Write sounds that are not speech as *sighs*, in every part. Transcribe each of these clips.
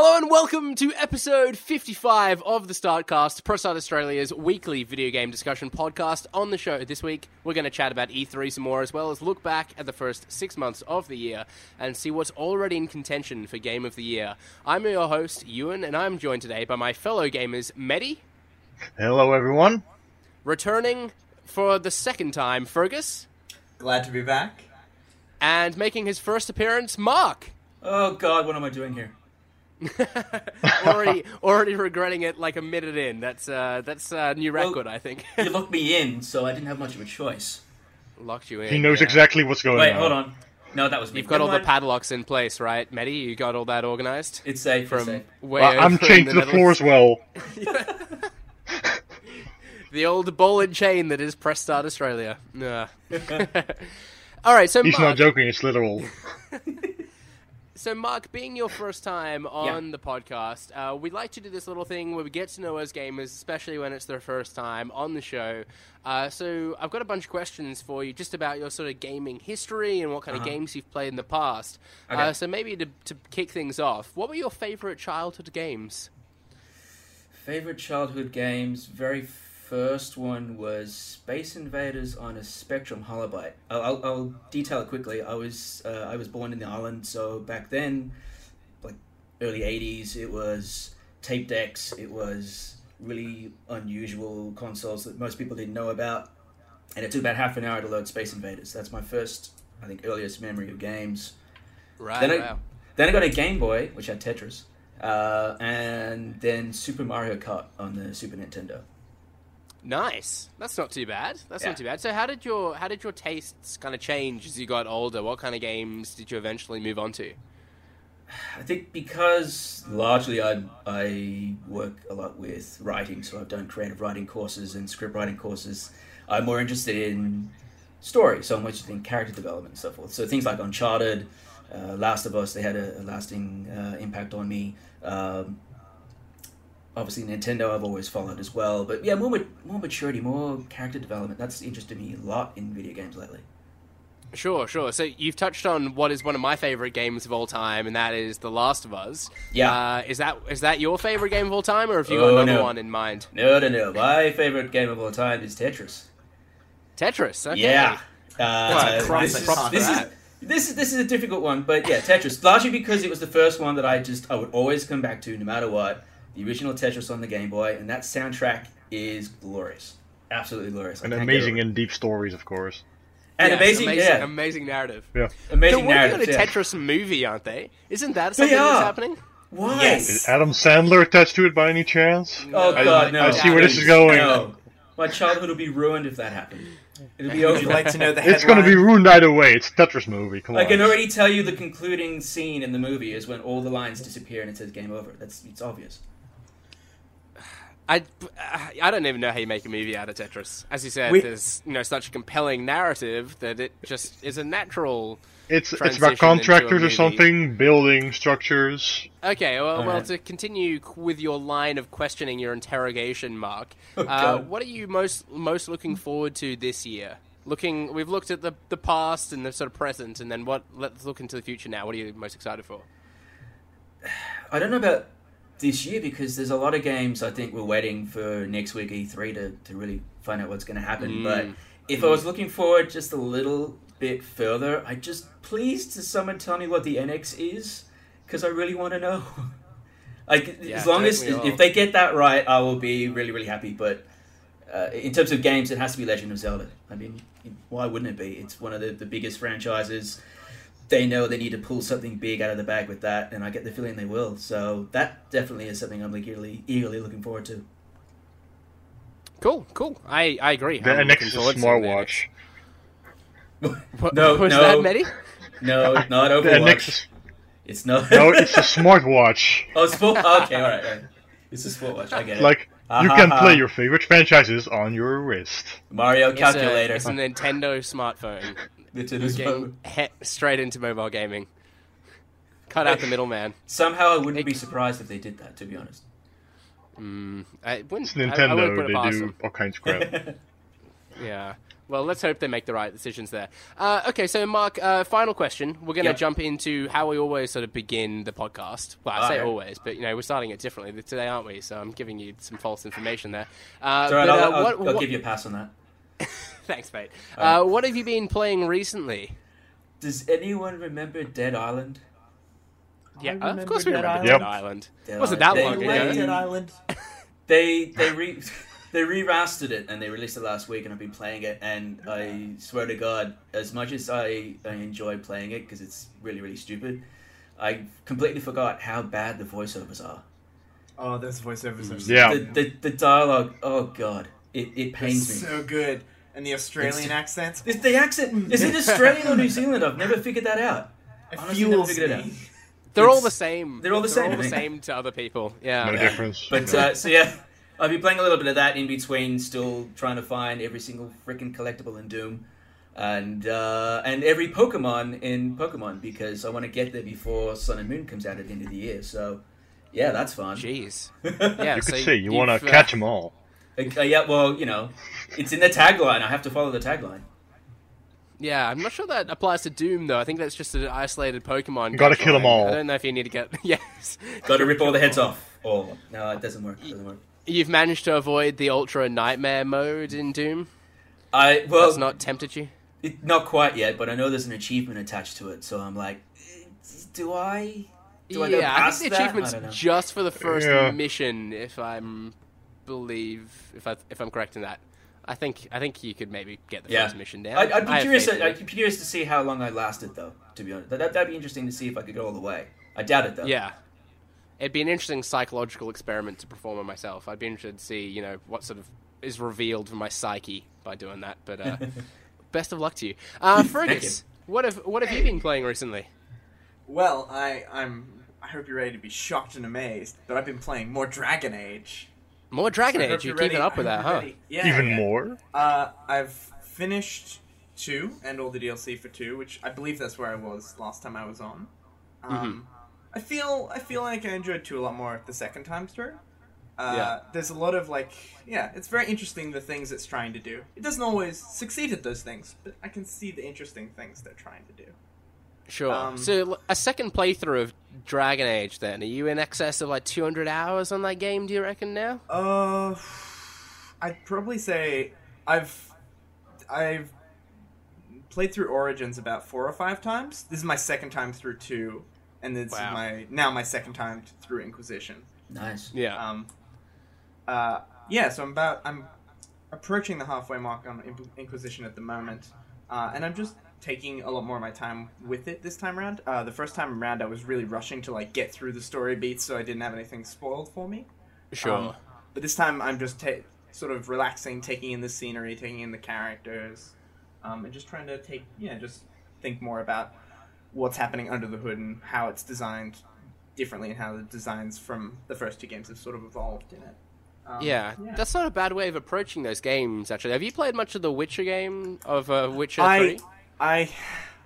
Hello and welcome to episode 55 of the Startcast, Press Start Australia's weekly video game discussion podcast. On the show this week, we're going to chat about E3 some more, as well as look back at the first six months of the year and see what's already in contention for Game of the Year. I'm your host, Ewan, and I'm joined today by my fellow gamers, Mehdi, Hello, everyone. returning for the second time, Fergus, Glad to be back. and making his first appearance, Mark. Oh God, what am I doing here? *laughs* already, already regretting it like a minute in. That's uh, that's a new Well- record, I think. You locked me in, *laughs* so I didn't have much of a choice. Locked you in. He knows yeah. exactly what's going Wait, on. Wait, hold on. No, that was me. You've got all Never the padlocks in place, right, Mehdi? You got all that organized It's safe. It's from safe. Well, I'm over in chained to the floor as well. *laughs* The old ball and chain that is Press Start Australia. Yeah. all right, so He's Mark, not joking, it's literal. So Mark, being your first time on the podcast, uh, we'd like to do this little thing where we get to know us gamers, especially when it's their first time on the show. Uh, so I've got a bunch of questions for you, just about your sort of gaming history and what kind of games you've played in the past. Okay. Uh, so maybe to, to kick things off, what were your favorite childhood games? Favorite childhood games. Very first one was Space Invaders on a Spectrum holobyte. I'll, I'll, I'll detail it quickly. I was uh, I was born in the island, so back then, like early '80s, it was tape decks. It was really unusual consoles that most people didn't know about, and it took about half an hour to load Space Invaders. That's my first, I think, earliest memory of games. Right. Then I- wow. Then I got a Game Boy, which had Tetris, uh, and then Super Mario Kart on the Super Nintendo. Nice. That's not too bad. That's Yeah. not too bad. So how did your how did your tastes kind of change as you got older? What kind of games did you eventually move on to? I think because largely I I work a lot with writing, so I've done creative writing courses and script writing courses. I'm more interested in story, so I'm interested in character development and so forth. So things like Uncharted, uh, Last of Us, they had a, a lasting uh, impact on me. Um, obviously, Nintendo I've always followed as well, but yeah, more more maturity, more character development. That's interested me a lot in video games lately. Sure, sure. So you've touched on what is one of my favorite games of all time, and that is The Last of Us. Yeah. Uh, is that is that your favorite game of all time, or have you got Oh, another no. one in mind? No, no, no. My favorite game of all time is Tetris. Tetris. Okay. Yeah. Uh, this, is, this, is, this is this is a difficult one, but yeah, Tetris. Largely because it was the first one that I just I would always come back to no matter what. The original Tetris on the Game Boy, and that soundtrack is glorious, absolutely glorious. I And amazing over and deep stories, of course. and Yeah, amazing, amazing, yeah, amazing narrative. Yeah. amazing They're working on a yeah. Tetris movie, aren't they? Isn't that something They that's happening? Why? Is Adam Sandler attached to it by any chance? Oh I- God, no! I see where this is going. No. My childhood will be ruined if that happened. It'll be over. *laughs* Would you like to know the headline? It's gonna be ruined either way. It's a Tetris movie. Come I on. can already tell you the concluding scene in the movie is when all the lines disappear and it says game over. That's it's obvious. I, I don't even know how you make a movie out of Tetris. As you said, We- there's you know such a compelling narrative that it just is a natural. It's it's about contractors or something, building structures. Okay, well, well to continue with your line of questioning your interrogation, Mark, *laughs* uh, what are you most most looking forward to this year? Looking, we've looked at the the past and the sort of present, and then what? Let's look into the future now. What are you most excited for? *sighs* I don't know about this year because there's a lot of games I think we're waiting for next week E3 to, to really find out what's going to happen. Mm. But if I was looking forward just a little bit further, I just please to someone tell me what the NX is because I really want to know. *laughs* like Yeah, as long as all? if they get that right, I will be really really happy. But uh, in terms of games, it has to be Legend of Zelda. I mean, why wouldn't it be? It's one of the, the biggest franchises they know they need to pull something big out of the bag with that, and I get the feeling they will. So that definitely is something I'm like eagerly, eagerly looking forward to. Cool, cool. I, I agree. The I'm NX is a to seeing the smartwatch. What, No, was no. that Mehdi? No, not The Overwatch. NX is It's not. no, it's a smartwatch. *laughs* oh, sport. Okay, all right, all right. It's a sport watch. I get it. Like you Ah, can ha, ha. play your favorite franchises on your wrist. Mario It's a, calculator. it's a Nintendo smartphone. Nintendo's Getting he- straight into mobile gaming. Cut out the *laughs* middleman. Somehow, I wouldn't be surprised if they did that. To be honest. Mm, I wouldn't. It's I- I, Nintendo. wouldn't put it they past do them. all kinds of crap. *laughs* Yeah. Well, let's hope they make the right decisions there. Uh, okay, so Mark, uh, final question. We're going to Yep. jump into how we always sort of begin the podcast. Well, I say Alright. always, but you know we're starting it differently today, aren't we? So I'm giving you some false information there. Uh, It's all right, but, I'll, uh, I'll, what- I'll what- give you a pass on that. *laughs* Thanks, mate. Uh, what have you been playing recently? Does anyone remember Dead Island? Yeah, of course we Dead remember Island. Dead Yep. Island. Dead Wasn't Island. that They long like ago? Dead Island. *laughs* They they re they re-rastered it and they released it last week and I've been playing it and I swear to God, as much as I, I enjoy playing it because it's really really stupid, I completely forgot how bad the voiceovers are. Oh, those voiceovers are Yeah. The, the the dialogue, oh God, it, it They're pains me. so good. And the Australian It's- accents. Is the accent is *laughs* it Australian or New Zealand? I've never figured that out. It honestly never fuels figured it me. They're all the same. they're all the same, They're all the same to other people. Yeah. No difference. But uh, so yeah, I've been playing a little bit of that in between, still trying to find every single freaking collectible in Doom, and uh, and every Pokemon in Pokemon because I want to get there before Sun and Moon comes out at the end of the year. So yeah, that's fun. Jeez. *laughs* Yeah, you so could see you want you've, to uh, catch them all. Uh, yeah, well, you know, it's in the tagline. I have to follow the tagline. Yeah, I'm not sure that applies to Doom though. I think that's just an isolated Pokemon. Gotta kill them all. I don't know if you need to get. *laughs* yes. Got to rip all the heads off. Oh no, it doesn't work. It doesn't work. You've managed to avoid the Ultra Nightmare mode in Doom. I well, That's not tempted you. it, not quite yet, but I know there's an achievement attached to it. So I'm like, do I? Do I go yeah, I past think the achievement's I don't know. just for the first Yeah. mission, if I'm believe if I if I'm correct in that. I think I think you could maybe get the Yeah. first mission down. I'd, I'd be I curious. faith I'd be curious to see how long I lasted, though. To be honest, that, that'd be interesting to see if I could go all the way. I doubt it, though. Yeah. It'd be an interesting psychological experiment to perform on myself. I'd be interested to see, you know, what sort of is revealed from my psyche by doing that. But uh, *laughs* best of luck to you. Uh, Fergus, what have what have you been playing recently? Well, I, I'm. I hope you're ready to be shocked and amazed, but I've been playing more Dragon Age. More Dragon I hope Age. You're ready. keeping up with I that, hope huh? Yeah. Even yeah. more. Uh, I've finished two and all the DLC for two, which I believe that's where I was last time I was on. Um, Mm-hmm. I feel I feel like I enjoyed two a lot more the second time through. Uh, Yeah. There's a lot of like, yeah, it's very interesting the things it's trying to do. It doesn't always succeed at those things, but I can see the interesting things they're trying to do. Sure. Um, so a second playthrough of Dragon Age. Then are you in excess of like 200 hours on that game? Do you reckon now? Uh, I'd probably say I've I've played through Origins about four or five times. This is my second time through two, and this Wow. is my now my second time through Inquisition. Nice. Yeah. Um, uh, yeah, so I'm about I'm approaching the halfway mark on Inquisition at the moment, uh, and I'm just taking a lot more of my time with it this time around. Uh, the first time around, I was really rushing to like get through the story beats, so I didn't have anything spoiled for me. sure. Um, but this time I'm just ta- sort of relaxing, taking in the scenery, taking in the characters, um, and just trying to take, yeah, just think more about what's happening under the hood and how it's designed differently and how the designs from the first two games have sort of evolved in it. Um, yeah, that's not a bad way of approaching those games. Actually, have you played much of the Witcher game of uh, Witcher Three? I, I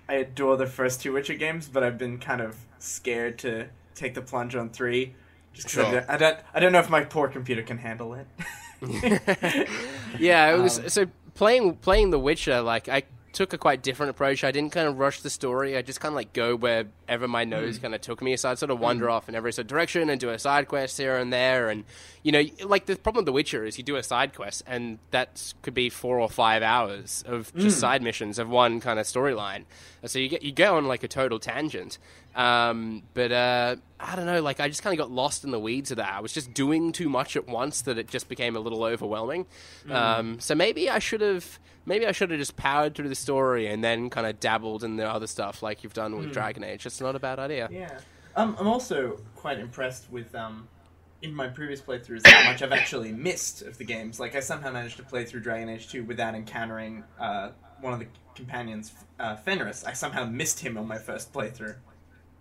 I adore the first two Witcher games, but I've been kind of scared to take the plunge on three. Just 'cause I, Sure. don't, I don't, I don't know if my poor computer can handle it. *laughs* Yeah, it was Um, so playing playing The Witcher. Like I took a quite different approach. I didn't kind of rush the story. I just kind of like go wherever my nose mm. kind of took me. So I'd sort of mm. wander off in every sort of direction and do a side quest here and there. And you know, like the problem with The Witcher is you do a side quest and that could be four or five hours of just mm. side missions of one kind of storyline. So you get you go on like a total tangent. Um, but uh, I don't know. Like I just kind of got lost in the weeds of that. I was just doing too much at once that it just became a little overwhelming. Um, so maybe I should have. Maybe I should have just powered through the story and then kind of dabbled in the other stuff like you've done with Dragon Age. It's not a bad idea. Yeah. Um, I'm also quite impressed with um, in my previous playthroughs how much I've actually missed of the games. Like I somehow managed to play through Dragon Age 2 without encountering uh, one of the companions, uh, Fenris. I somehow missed him on my first playthrough.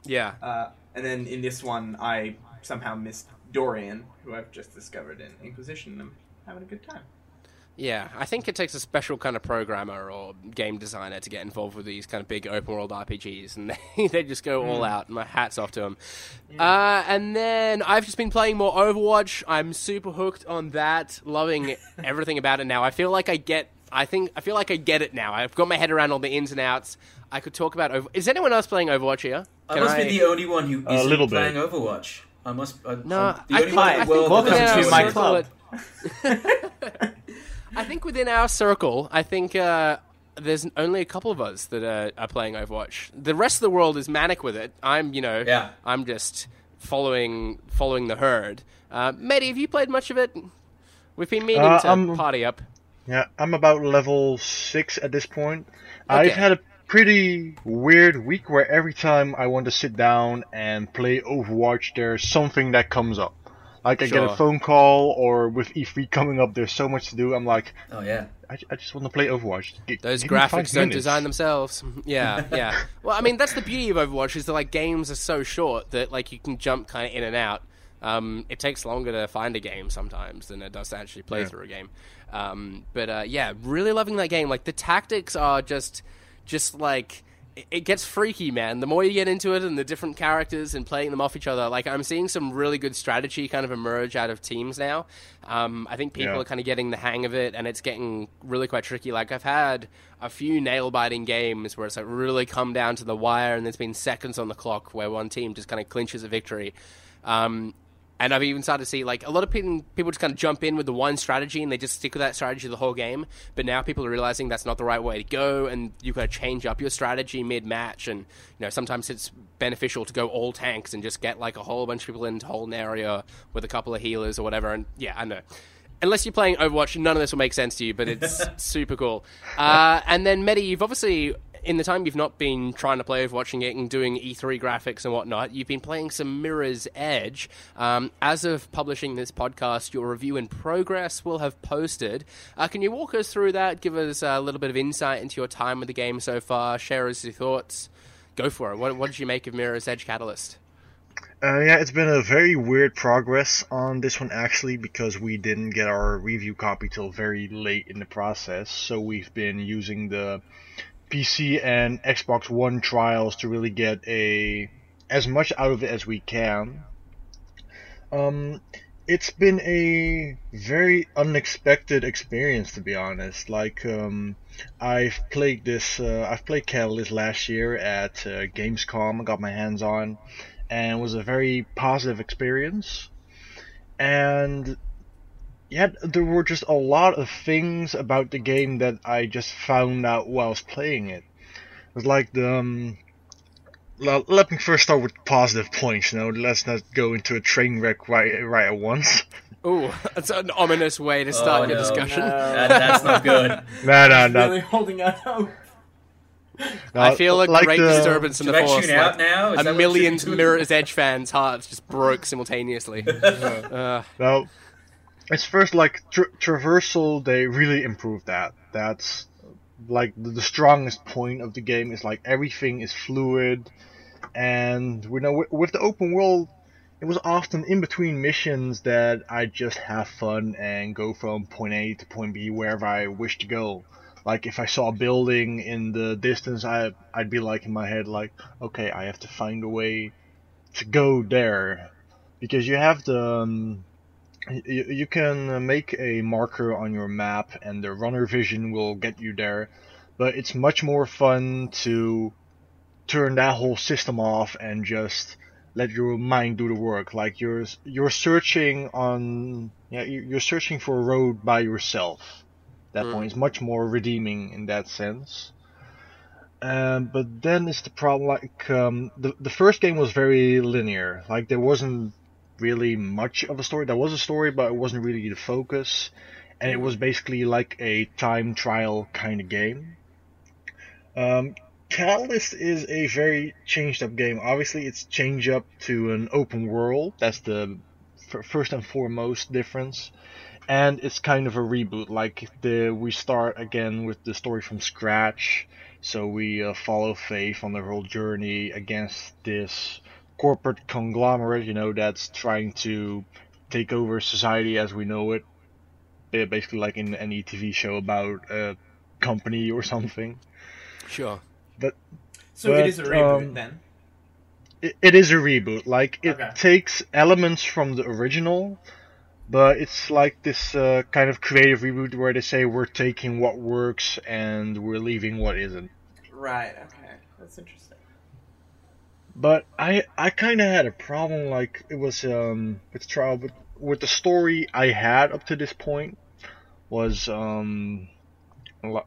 Yeah. Uh, and then in this one, I somehow missed Dorian, who I've just discovered in Inquisition. I'm having a good time. Yeah, I think it takes a special kind of programmer or game designer to get involved with these kind of big open world RPGs, and *laughs* they, they just go all out. My hats off to them. Uh, and then I've just been playing more Overwatch. I'm super hooked on that, loving *laughs* everything about it now. I feel like I get I think I feel like I get it now. I've got my head around all the ins and outs. I could talk about. Over- Is anyone else playing Overwatch here? I Can must be the only one who A isn't playing bit. Overwatch. I must. I, No, I'm the I only think, one I think welcome within to our my do club. *laughs* I think within our circle, I think uh, there's only a couple of us that are, are playing Overwatch. The rest of the world is manic with it. I'm, you know, Yeah. I'm just following following the herd. Uh, Mehdi, have you played much of it? We've been meaning Uh, to I'm- party up. Yeah, I'm about level six at this point. Okay. I've had a pretty weird week where every time I want to sit down and play Overwatch, there's something that comes up. Like I get a phone call, or with E3 coming up, there's so much to do. I'm like, Oh yeah. I, I just want to play Overwatch. G- Those give me five graphics don't design themselves. *laughs* Yeah, yeah. *laughs* Well, I mean, that's the beauty of Overwatch is that like games are so short that like you can jump kind of in and out. Um, it takes longer to find a game sometimes than it does to actually play Yeah. through a game. Um, but uh, yeah, really loving that game. Like the tactics are just, just like it- gets freaky, man. The more you get into it and the different characters and playing them off each other, like I'm seeing some really good strategy kind of emerge out of teams now. Um, I think people Yeah. are kind of getting the hang of it, and it's getting really quite tricky. Like I've had a few nail biting games where it's like really come down to the wire, and there's been seconds on the clock where one team just kind of clinches a victory. Um, and I've even started to see like a lot of people people just kind of jump in with the one strategy and they just stick with that strategy the whole game. But now people are realizing that's not the right way to go, and you've got to change up your strategy mid match. And you know sometimes it's beneficial to go all tanks and just get like a whole bunch of people into hold an area with a couple of healers or whatever. And yeah, I know. Unless you're playing Overwatch, none of this will make sense to you, but it's *laughs* super cool. Uh, and then, Mehdi, you've obviously, in the time you've not been trying to play Overwatch and doing E3 graphics and whatnot, you've been playing some Mirror's Edge. Um, as of publishing this podcast, your review in progress will have posted. Uh, can you walk us through that? Give us a little bit of insight into your time with the game so far. Share us your thoughts. Go for it. What, what did you make of Mirror's Edge Catalyst? Uh, yeah, it's been a very weird progress on this one actually because we didn't get our review copy till very late in the process. So we've been using the PC and Xbox One trials to really get a as much out of it as we can. Um, it's been a very unexpected experience to be honest. Like um, I've played this, uh, I've played Catalyst last year at uh, Gamescom. I got my hands on and it was a very positive experience. And yet there were just a lot of things about the game that I just found out while I was playing it. It was like the um, le- let me first start with positive points. You know, let's not go into a train wreck right right at once. *laughs* Ooh, that's an ominous way to start Oh, your no. discussion. That, *laughs* that's not good. *laughs* no, no, no. really holding out hope. no, I feel a like great the- disturbance in the force. tune out like, now? A million should we do? Mirror's Edge fans' hearts just broke simultaneously. uh, Well, it's first like tra- traversal. They really improved that. That's like the, the strongest point of the game. Is like everything is fluid, and we know with, with the open world, it was often in between missions that I just have fun and go from point A to point B wherever I wish to go. Like if I saw a building in the distance, I I'd be like in my head like, okay, I have to find a way to go there, because you have the um, you, you can uh, make a marker on your map and the runner vision will get you there but it's much more fun to turn that whole system off and just let your mind do the work. Like you're you're searching on yeah you- you're searching for a road by yourself. That Mm. point is much more redeeming in that sense. Um, but then it's the problem like um, the the first game was very linear. Like there wasn't really much of a story. There was a story, but it wasn't really the focus, and it was basically like a time trial kind of game. Um, Catalyst is a very changed up game. Obviously, it's changed up to an open world. That's the first and foremost difference. And it's kind of a reboot. Like the we start again with the story from scratch. So we uh, follow Faith on their whole journey against this corporate conglomerate, you know, that's trying to take over society as we know it. Basically, like in any TV show about a company or something. sure. But, so But, it is a reboot um, then. It, it is a reboot. Like, it Okay. takes elements from the original, but it's like this uh, kind of creative reboot where they say we're taking what works and we're leaving what isn't. Right. Okay. That's interesting. But I I kind of had a problem like it was um with trial but with the story I had up to this point was um li-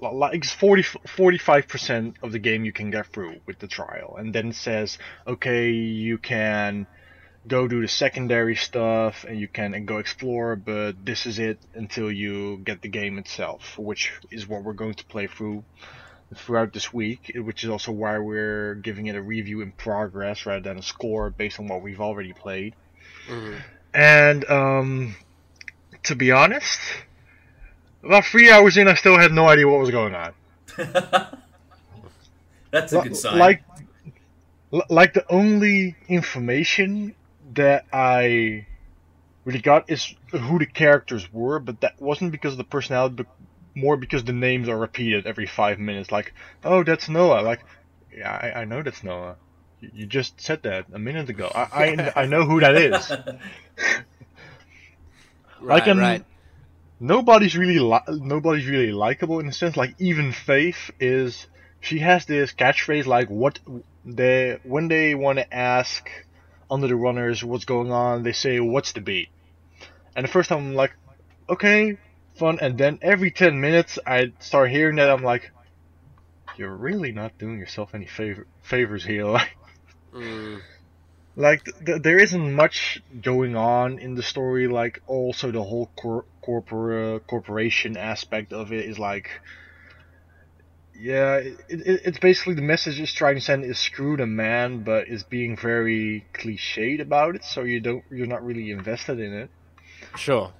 li- like it's 40 45% of the game you can get through with the trial. And then it says okay you can go do the secondary stuff and you can go explore but this is it until you get the game itself which is what we're going to play through throughout this week, which is also why we're giving it a review in progress rather than a score based on what we've already played. Mhm. And um, to be honest, about three hours in, I still had no idea what was going on. *laughs* That's a good sign. Like, like the only information that I really got is who the characters were, but that wasn't because of the personality, more because the names are repeated every five minutes. Like, oh, that's Noah. Like, yeah, I, I know that's Noah. You, you just said that a minute ago. I, I, I know who that is. *laughs* Right, um, right. nobody's really li- nobody's really likable in a sense. Like even Faith is she has this catchphrase like what they when they want to ask under the runners what's going on, they say what's the beat. And the first time I'm like, okay, fun. And then every ten minutes I start hearing that I'm like, you're really not doing yourself any favor- favors here. *laughs* Like, Mm. like th- th- there isn't much going on in the story like also the whole cor- corpora- corporation aspect of it is like yeah it, it, it's basically the message it's trying to send is screw the man but is being very cliched about it so you don't you're not really invested in it Sure.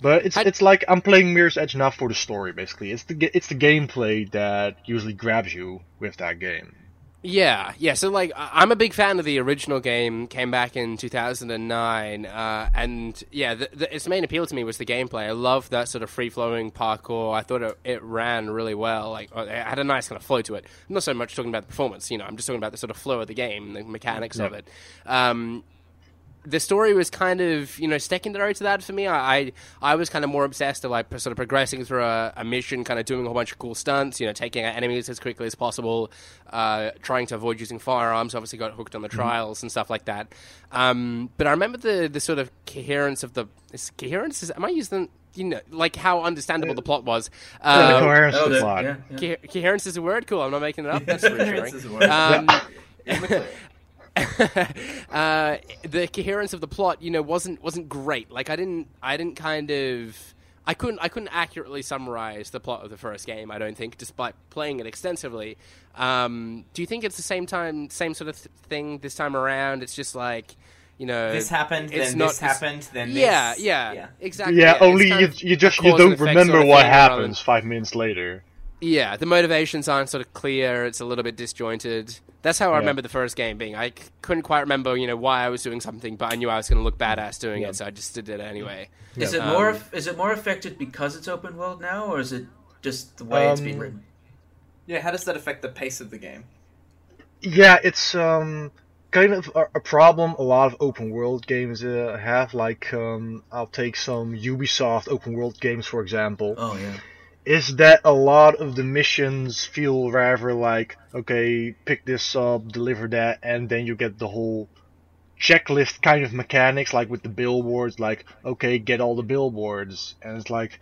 But it's I- it's like I'm playing Mirror's Edge not for the story basically it's the it's the gameplay that usually grabs you with that game Yeah, yeah. So, like, I'm a big fan of the original game. Came back in 2009, uh, and yeah, the, the, its main appeal to me was the gameplay. I love that sort of free flowing parkour. I thought it, it ran really well. Like, uh, it had a nice kind of flow to it. I'm not so much talking about the performance. You know, I'm just talking about the sort of flow of the game, the mechanics of it. Um, the story was kind of you know secondary to that for me. I I, I was kind of more obsessed with like sort of progressing through a, a mission, kind of doing a whole bunch of cool stunts. You know, taking out enemies as quickly as possible, uh, trying to avoid using firearms. Obviously, got hooked on the trials and stuff like that. Um, but I remember the the sort of coherence of the is coherence. Is, am I using you know like how understandable the plot was? the Um, coherence oh, the plot yeah, yeah. co- coherence is a word. Cool. I'm not making it up. *laughs* That's Coherence reassuring. is a word. Um, In the clear. *laughs* uh, the coherence of the plot, you know, wasn't wasn't great. Like I didn't I didn't kind of I couldn't I couldn't accurately summarize the plot of the first game. I don't think, despite playing it extensively. Um, do you think it's the same time, same sort of th- thing this time around? It's just like. You know, this happened, it's then not- this it's- happened, then yeah, this. yeah, exactly. yeah, it's only you, you just you don't remember sort of what thing rather happens five minutes later Yeah, the motivations aren't sort of clear. It's a little bit disjointed. That's how I Yeah. remember the first game being. I c- couldn't quite remember, you know, why I was doing something, but I knew I was going to look badass doing Yeah. it, so I just did it anyway. Is it more? Um, eff- is it more affected because it's open world now, or is it just the way it's been Um, written? Yeah, how does that affect the pace of the game? Yeah, it's um kind of a, a problem a lot of open world games uh, have. Like um, I'll take some Ubisoft open world games for example. Oh yeah. Is that a lot of the missions feel rather like okay, pick this up, deliver that, and then you get the whole checklist kind of mechanics, like with the billboards, like okay, get all the billboards, and it's like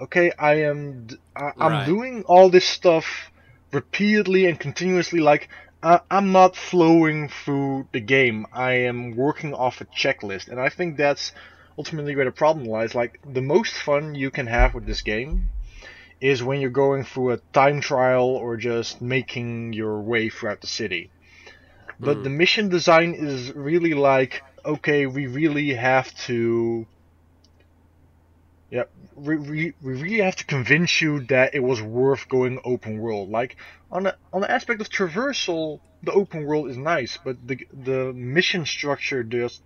okay, I am I, am Right. doing all this stuff repeatedly and continuously, like. I I'm not flowing through the game. I am working off a checklist, and I think that's ultimately where the problem lies. Like the most fun you can have with this game is when you're going through a time trial or just making your way throughout the city. But Mm. the mission design is really like, okay, we really have to. Yeah, we, we, we really have to convince you that it was worth going open world. Like on the on the aspect of traversal, the open world is nice, but the the mission structure just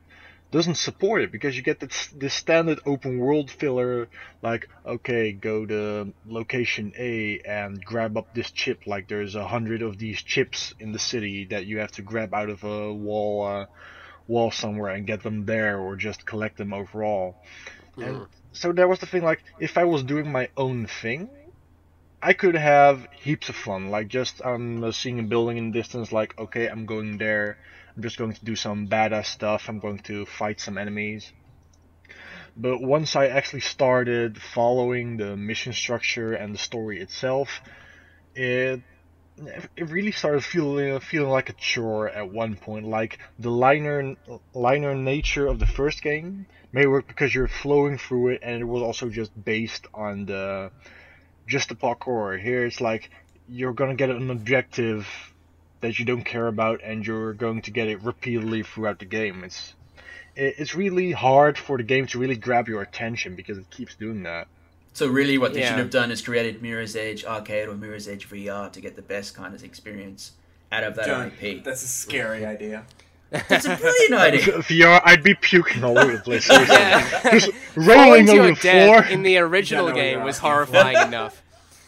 doesn't support it because you get this, this standard open world filler like okay go to location A and grab up this chip like there's a hundred of these chips in the city that you have to grab out of a wall uh, wall somewhere and get them there, or just collect them overall. Mm. And so that was the thing. Like, if I was doing my own thing, I could have heaps of fun. Like, just um, seeing a building in the distance. Like, okay, I'm going there. I'm just going to do some badass stuff. I'm going to fight some enemies. But once I actually started following the mission structure and the story itself, it it really started feeling feeling like a chore at one point. Like the liner liner nature of the first game may work because you're flowing through it, and it was also just based on the just the parkour. Here it's like you're gonna get an objective that you don't care about, and you're going to get it repeatedly throughout the game. It's it's really hard for the game to really grab your attention because it keeps doing that. So really, what they Yeah. should have done is created Mirror's Edge Arcade or Mirror's Edge VR to get the best kind of experience out of that Don't- IP. That's a scary *laughs* idea. That's a brilliant *laughs* idea. VR, I'd be puking all over the place. seriously. *laughs* Yeah. Just rolling to on the floor. in the original Yeah, no, game was horrifying enough.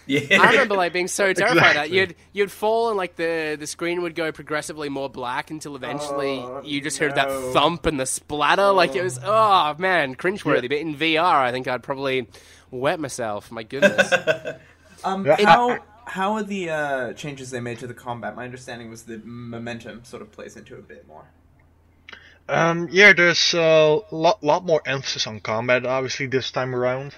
Yeah. I remember like being so terrified that you'd you'd fall and like the the screen would go progressively more black until eventually Oh, you just heard that thump and the splatter. Like it was oh man, cringeworthy. But in VR, I think I'd probably wet myself. My goodness. *laughs* Um, Yeah. how how are the uh, changes they made to the combat? My understanding was the momentum sort of plays into it a bit more. Um, yeah, there's a lot, lot more emphasis on combat, obviously, this time around.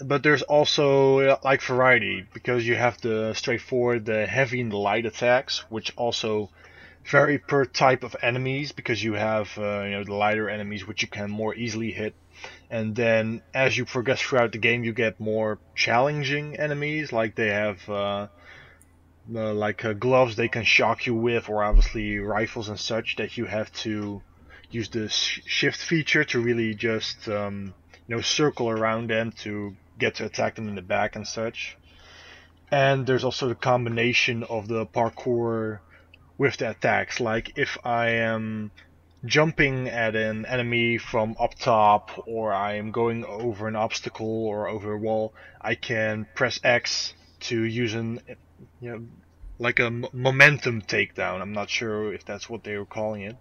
But there's also, uh, like, variety, because you have the straightforward, the heavy and the light attacks, which also vary per type of enemies, because you have, uh, you know, the lighter enemies, which you can more easily hit. And then, as you progress throughout the game, you get more challenging enemies, like they have, uh, uh, like uh, gloves they can shock you with, or obviously rifles and such that you have to use the sh- shift feature to really just um, you know circle around them to get to attack them in the back and such. And there's also the combination of the parkour with the attacks. Like if I am jumping at an enemy from up top, or I am going over an obstacle or over a wall, I can press X to use an you know like a momentum takedown. I'm not sure if that's what they were calling it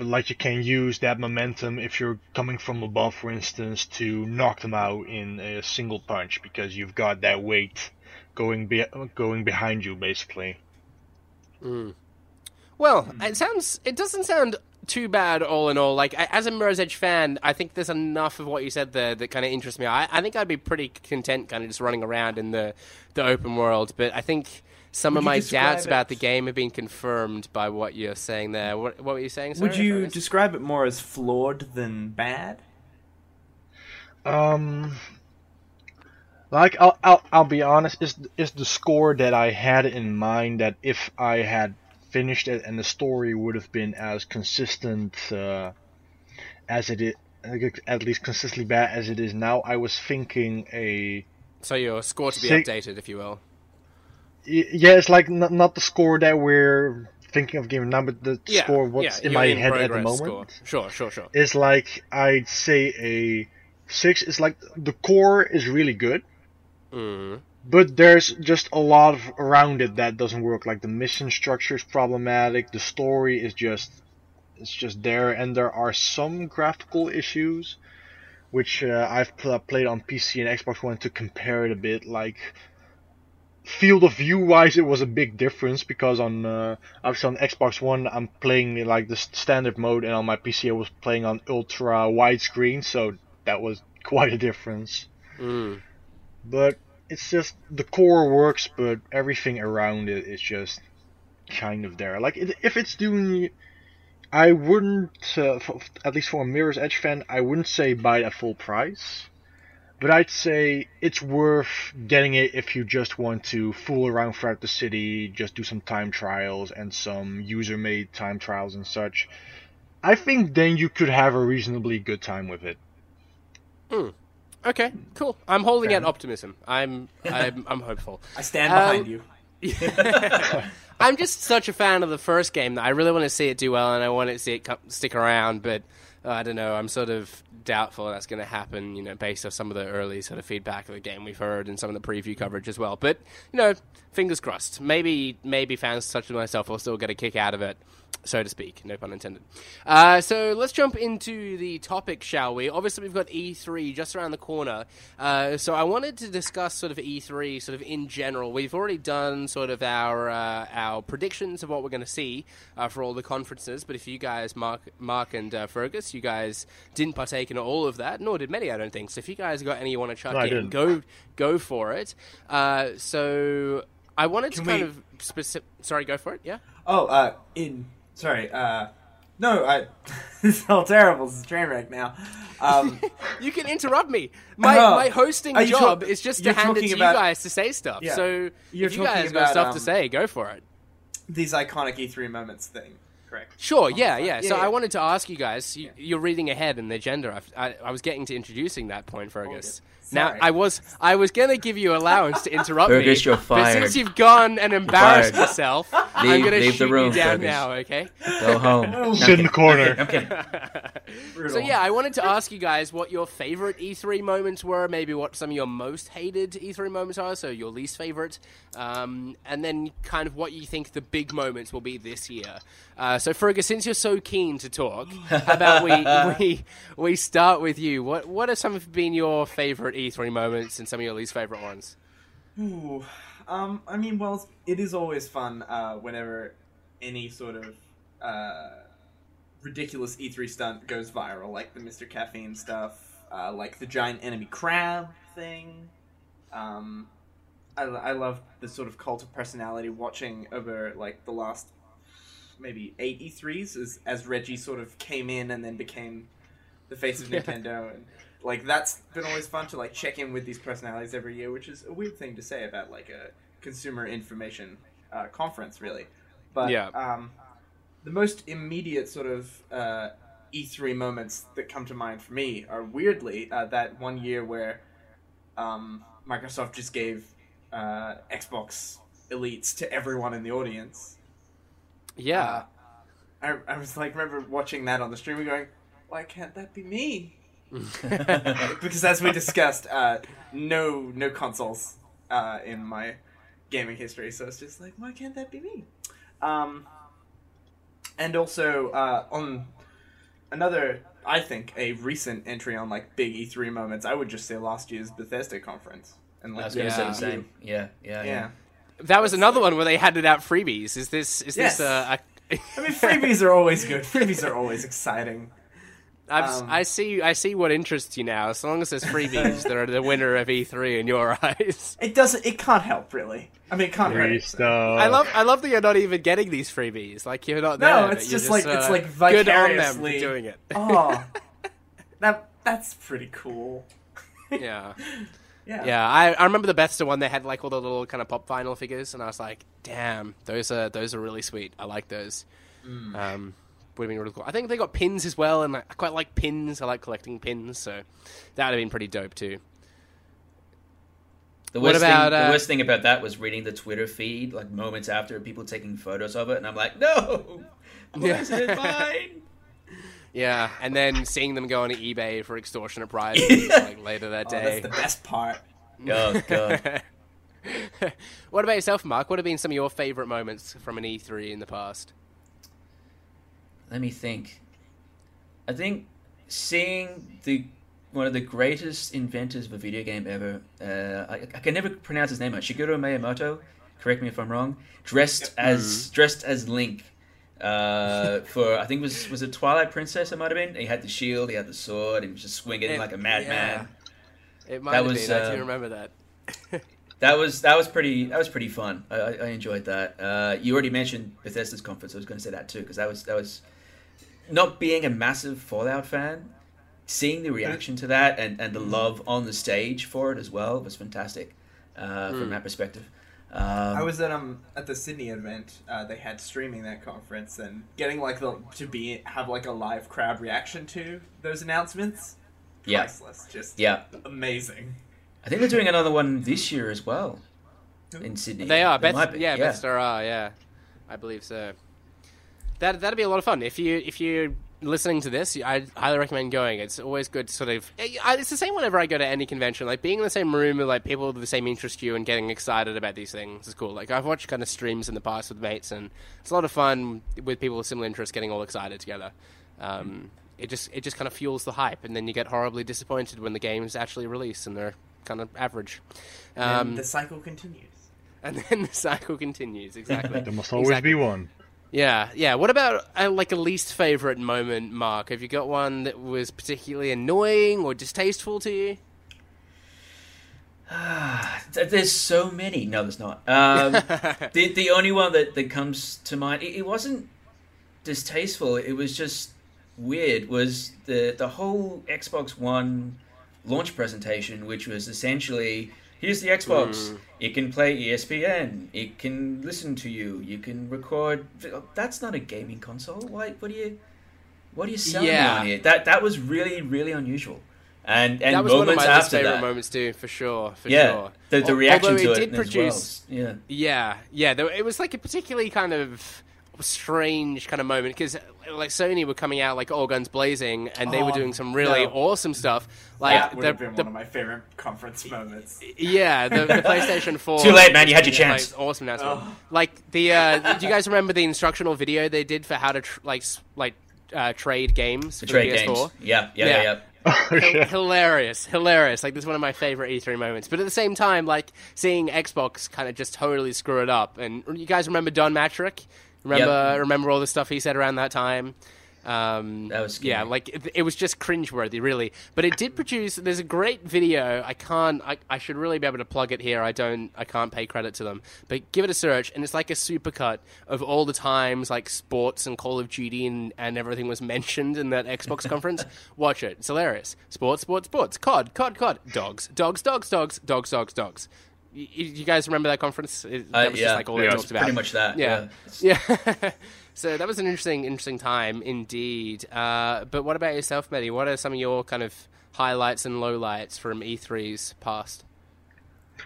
but like you can use that momentum if you're coming from above, for instance, to knock them out in a single punch because you've got that weight going be- going behind you, basically. Mm. Well, it sounds. It doesn't sound too bad, all in all. Like as a Mirror's Edge fan, I think there's enough of what you said there that kind of interests me. I, I think I'd be pretty content, kind of just running around in the the open world. But I think some Would of my describe doubts about the game have been confirmed by what you're saying there. What, what were you saying? Sorry, Would you describe it more as flawed than bad? Um, like I'll I'll, I'll be honest, is is the score that I had in mind that if I had finished it and the story would have been as consistent uh, as it is, at least consistently bad as it is now, I was thinking a So your score to be Sig- updated, if you will. Yeah, it's like not, not the score that we're thinking of giving now, but the Yeah, score what's yeah, in my head at the moment Score. Sure, sure, sure. It's like I'd say a six. It's like the core is really good, Mm. but there's just a lot of around it that doesn't work. Like the mission structure is problematic. The story is just it's just there, and there are some graphical issues. Which uh, I've pl- played on PC and Xbox One to compare it a bit. Like field of view wise it was a big difference because on uh, obviously on Xbox One I'm playing like the standard mode and on my PC I was playing on ultra widescreen so that was *laughs* quite a difference. Mm. but it's just the core works but everything around it is just kind of there. Like it, if it's doing I wouldn't uh, f- at least for a Mirror's Edge fan I wouldn't say buy it at full price but I'd say it's worth getting it if you just want to fool around throughout the city, just do some time trials and some user made time trials and such. I think then you could have a reasonably good time with it. Hmm. Okay, cool. I'm holding Fair out optimism. I'm I'm, *laughs* I'm hopeful. I stand Um, behind you. *laughs* I'm just such a fan of the first game that I really want to see it do well and I want to see it co- stick around. But uh, I don't know. I'm sort of doubtful that's going to happen. You know, based off some of the early sort of feedback of the game we've heard and some of the preview coverage as well. But you know, fingers crossed. Maybe maybe fans such as myself will still get a kick out of it so to speak. No pun intended. Uh, so let's jump into the topic, shall we? Obviously, we've got E3 just around the corner. Uh, so I wanted to discuss sort of E3, sort of in general. We've already done sort of our uh, our predictions of what we're going to see uh, for all the conferences. But if you guys, Mark, Mark and uh, Fergus, you guys didn't partake in all of that, nor did many, I don't think. So if you guys got any you want to chuck No, in, go go for it. Uh, so I wanted Can to kind we- of specific. Sorry, go for it. Yeah. Oh, uh, in sorry, uh, no, I *laughs* this is all terrible. This is a train wreck now. Um, *laughs* You can interrupt me. My Oh. my hosting job talk- is just to hand it to talking you guys to say stuff. Yeah. So You're if you talking guys got stuff um, to say, go for it. these iconic E3 moments thing, correct? Sure, yeah, yeah. Yeah, so yeah. I wanted to ask you guys. You, Yeah. You're reading ahead in the agenda. I, I, I was getting to introducing that point, Fergus. good. Now I was I was gonna give you allowance to interrupt Fergus, me, you're but fired. since you've gone and embarrassed fired. yourself, I'm Leave- gonna leave the shoot room, you down Fergus. now. Okay. Go home. No, I'm Sit in kidding. the corner. I'm kidding. *laughs* So yeah, I wanted to ask you guys what your favorite E3 moments were, maybe what some of your most hated E3 moments are, so your least favorite, um, and then kind of what you think the big moments will be this year. Uh, so Fergus, since you're so keen to talk, how about we *laughs* we we start with you? What what have some of been your favorite E3 moments and some of your least favorite ones? Ooh, um, I mean, well, it is always fun uh, whenever any sort of uh, ridiculous E3 stunt goes viral, like the Mr. Caffeine stuff, uh, like the giant enemy crab thing. Um, I, I love the sort of cult of personality watching over like the last maybe eight E3s as, as Reggie sort of came in and then became the face of. *laughs* Nintendo and like that's been always fun to like check in with these personalities every year, which is a weird thing to say about like a consumer information uh, conference, really. But Yeah. um, the most immediate sort of uh, E3 moments that come to mind for me are weirdly uh, that one year where um, Microsoft just gave uh, Xbox Elites to everyone in the audience. Yeah. Uh, I, I was like, remember watching that on the stream and going, why can't that be me? *laughs* because as we discussed, uh, no no consoles uh, in my gaming history, so it's just like, why can't that be me? Um, and also uh, on another, I think a recent entry on like big E3 moments, I would just say last year's Bethesda conference. And I was going to say Yeah. the same. Yeah, yeah, Yeah. yeah. that was another one where they handed out freebies. Is this is Yes. this uh, a I mean, freebies are always good. Freebies are always exciting. I've, Um, I see. I see what interests you now. As long as there's freebies, *laughs* they're the winner of E3 in your *laughs* eyes. It doesn't. It can't help really. I mean, it can't Free hurt. stuff. I love. I love that you're not even getting these freebies. Like you're not No, there. it's you're just like- it's uh, like good on them for vicariously- doing it. *laughs* Oh, that that's pretty cool. yeah, Yeah. yeah. I, I remember the Bethesda one. They had like all the little kind of pop vinyl figures, and I was like, damn, those are those are really sweet. I like those. Mm. Um, would have been really cool. I think they got pins as well, and I quite like pins. I like collecting pins, so that would have been pretty dope too. The worst, about, thing, uh, the worst thing about that was reading the Twitter feed, like moments after people taking photos of it, and I'm like, no, *laughs* Yeah. isn't it mine? *laughs* Yeah, and then seeing them go on eBay for extortionate prizes *laughs* like later that Oh, day. that's the best part. Oh god. what about yourself, Mark? What have been some of your favorite moments from an E3 in the past? Let me think. I think seeing the one of the greatest inventors of a video game ever. Uh, I, I can never pronounce his name. Shigeru Miyamoto. Correct me if I'm wrong. Dressed as dressed as Link. Uh, for I think it was was it Twilight Princess? It might have been. He had the shield. He had the sword. He was just swinging It- like a madman. It might That have was, been. I uh, do remember that. *laughs* That was that was pretty that was pretty fun. I, I, I enjoyed that. Uh, you already mentioned Bethesda's conference. I was going to say that too because that was that was not being a massive Fallout fan, seeing the reaction to that and, and the love on the stage for it as well was fantastic uh, from Mm. that perspective. Um, I was at um at the Sydney event. Uh, they had streaming that conference and getting like the to be have like a live crowd reaction to those announcements. Yeah. Priceless. Just yeah. amazing. I think they're doing another one this year as well in Sydney. They are. There Beth, might be, yeah, Bethesda are. Yeah, I believe so. That that'd be a lot of fun if you if you listening to this, I highly recommend going. It's always good to sort of. It's the same whenever I go to any convention. Like being in the same room with like people with the same interest you and getting excited about these things is cool. Like I've watched kind of streams in the past with mates, and it's a lot of fun with people with similar interests getting all excited together. Um, it just it just kind of fuels the hype, and then you get horribly disappointed when the games actually release and they're kind of average. and Um, the cycle continues. *laughs* and then the cycle continues. Exactly. *laughs* There must always Exactly. be one. Yeah, yeah. What about uh, like a least favorite moment, Mark? Have you got one that was particularly annoying or distasteful to you? *sighs* There's so many. No, there's not. Um, *laughs* the the only one that, that comes to mind, it, it wasn't distasteful. It was just weird. Was the the whole Xbox One launch presentation, which was essentially here's the Xbox. Mm. It can play ESPN. It can listen to you. You can record. That's not a gaming console. Why? What do you? What are you selling Yeah. on here? That that was really really unusual. And and that was one of moments my after favorite that, moments too, for sure. For yeah, sure. the, the reaction although to it it did as produce. well. Yeah. Yeah, yeah. There, it was like a particularly kind of strange kind of moment because like Sony were coming out like all guns blazing, and they were Oh, doing some really no. awesome stuff. Like that would the, have been the one of my favorite conference moments. *laughs* yeah, the, the PlayStation *laughs* Four. Too late, man. You had your Yeah, chance. like, awesome announcement. Oh. Like the, uh, *laughs* do you guys remember the instructional video they did for how to tr- like like uh, trade games for trade the PS4? games. Yeah, yeah, Yeah. yeah, yeah. Oh, Hil- yeah. hilarious, hilarious. Like this is one of my favorite E3 moments. But at the same time, like seeing Xbox kind of just totally screw it up. And you guys remember Don Mattrick? Remember, remember all the stuff he said around that time. Um, That was scary. yeah, like it, it was just cringeworthy, really. But it did produce. There's a great video. I can't. I, I should really be able to plug it here. I don't. I can't pay credit to them. But give it a search, and it's like a supercut of all the times like sports and Call of Duty and, and everything was mentioned in that Xbox *laughs* conference. Watch it. It's hilarious. Sports, sports, sports. COD, COD, COD. Dogs, dogs, dogs, dogs, dogs, dogs, dogs. You, you guys remember that conference? It, Uh, that was yeah, just like all yeah, they talked about. Pretty much that. Yeah. Yeah. *laughs* Yeah. so that was an interesting, interesting time indeed. Uh, but what about yourself, Mehdi? What are some of your kind of highlights and lowlights from E3's past?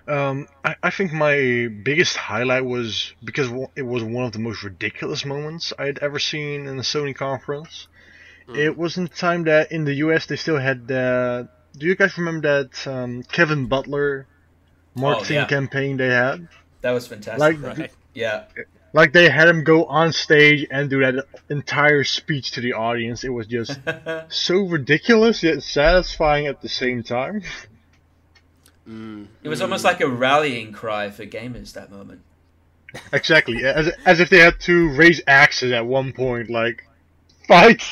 Um, I, I think my biggest highlight was because it was one of the most ridiculous moments I had ever seen in a Sony conference. It was in the time that in the US they still had the. Do you guys remember that um, Kevin Butler marketing oh, yeah. campaign they had? That was fantastic. Like, Right. yeah. like they had him go on stage and do that entire speech to the audience. It was just *laughs* so ridiculous yet satisfying at the same time. It was almost like a rallying cry for gamers that moment. Exactly, as as if they had to raise axes at one point, like fight.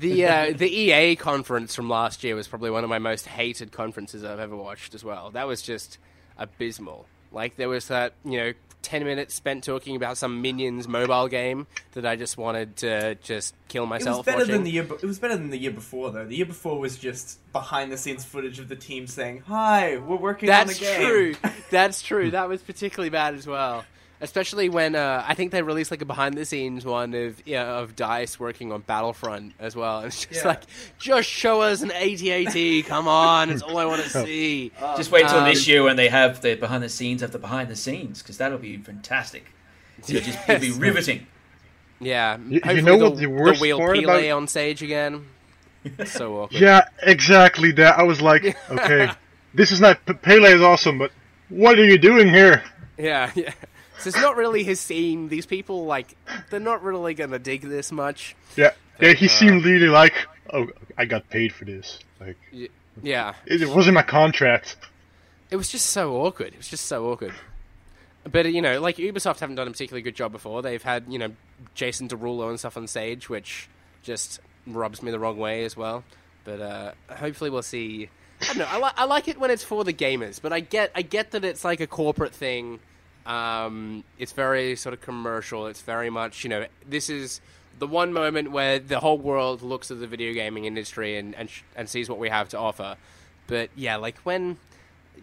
The uh, the EA conference from last year was probably one of my most hated conferences I've ever watched as well. That was just abysmal. Like there was that you know ten minutes spent talking about some Minions mobile game that I just wanted to just kill myself. It was better watching. than the year. be- It was better than the year before, though. The year before was just behind the scenes footage of the team saying, "Hi, we're working That's on the game." That's true. *laughs* That's true. That was particularly bad as well. Especially when uh, I think they released like a behind the scenes one of yeah, of Dice working on Battlefront as well. And it's just Yeah. like, just show us an AT-AT. Come on, it's all I want to *laughs* see. Just wait till Um, this year when they have the behind the scenes of the behind the scenes, because that'll be fantastic. It'll just it'll be riveting. Yeah, you hopefully know the, what the worst wheel part Pele about- on stage again. *laughs* so awkward. Yeah, exactly that. I was like, *laughs* okay, this is not Pele is awesome, but what are you doing here? Yeah, yeah. So it's not really his scene. These people like they're not really gonna dig this much. Yeah, yeah. He Uh, seemed really like, oh, I got paid for this. Like Yeah, it, it wasn't my contract. it was just so awkward. It was just so awkward. But you know, like Ubisoft haven't done a particularly good job before. They've had you know Jason Derulo and stuff on stage, which just rubs me the wrong way as well. But uh, hopefully we'll see. I don't know. I, li- I like it when it's for the gamers, but I get I get that it's like a corporate thing. Um, it's very sort of commercial. It's very much you know this is the one moment where the whole world looks at the video gaming industry and and, sh- and sees what we have to offer. But yeah, like when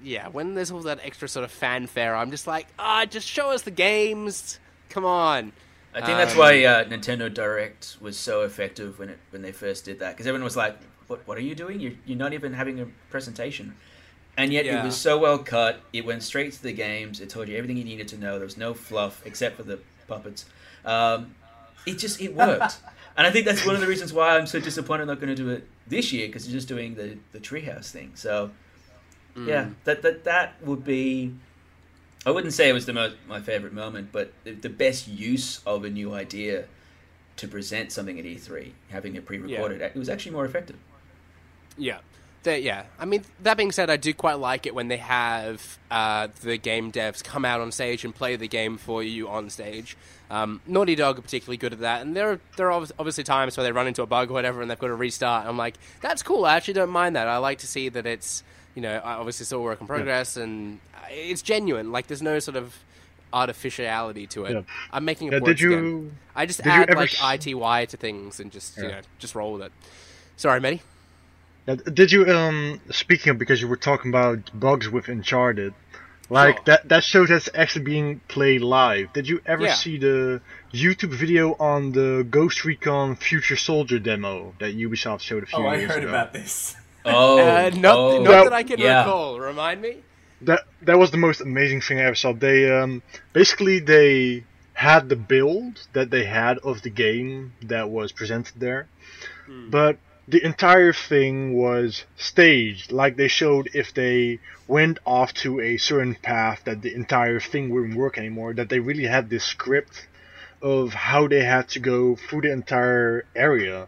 yeah, when there's all that extra sort of fanfare, I'm just like, ah, just show us the games. Come on. I think that's Um, why uh, Nintendo Direct was so effective when it when they first did that, because everyone was like, "What what are you doing? You're you're not even having a presentation." And yet Yeah. it was so well cut. It went straight to the games. It told you everything you needed to know. There was no fluff except for the puppets. Um, it just it worked. *laughs* and I think that's one of the reasons why I'm so disappointed I'm not going to do it this year because they're just doing the the treehouse thing. So yeah, that that that would be. I wouldn't say it was the most my favorite moment, but the, the best use of a new idea to present something at E3, having it pre-recorded, it was actually more effective. Yeah. They, yeah, I mean that being said, I do quite like it when they have uh, the game devs come out on stage and play the game for you on stage. Um, Naughty Dog are particularly good at that, and there are, there are obviously times where they run into a bug or whatever, and they've got to restart. I'm like, that's cool. I actually don't mind that. I like to see that it's you know obviously still work in progress, and it's genuine. Like there's no sort of artificiality to it. Yeah. I'm making a Yeah, work did you? again. I just add like s- ITY to things and just you know just roll with it. Sorry, Mehdi. Uh, Did you um speaking of because you were talking about bugs with Uncharted, like Sure. that that show that's actually being played live. Did you ever Yeah. see the YouTube video on the Ghost Recon Future Soldier demo that Ubisoft showed a few Oh, I years heard ago? about this. Oh, *laughs* Uh, *laughs* not oh. not Well, that I can yeah. recall. Remind me. That that was the most amazing thing I ever saw. They um basically they had the build that they had of the game that was presented there, but the entire thing was staged. Like they showed if they went off to a certain path that the entire thing wouldn't work anymore. That they really had this script of how they had to go through the entire area.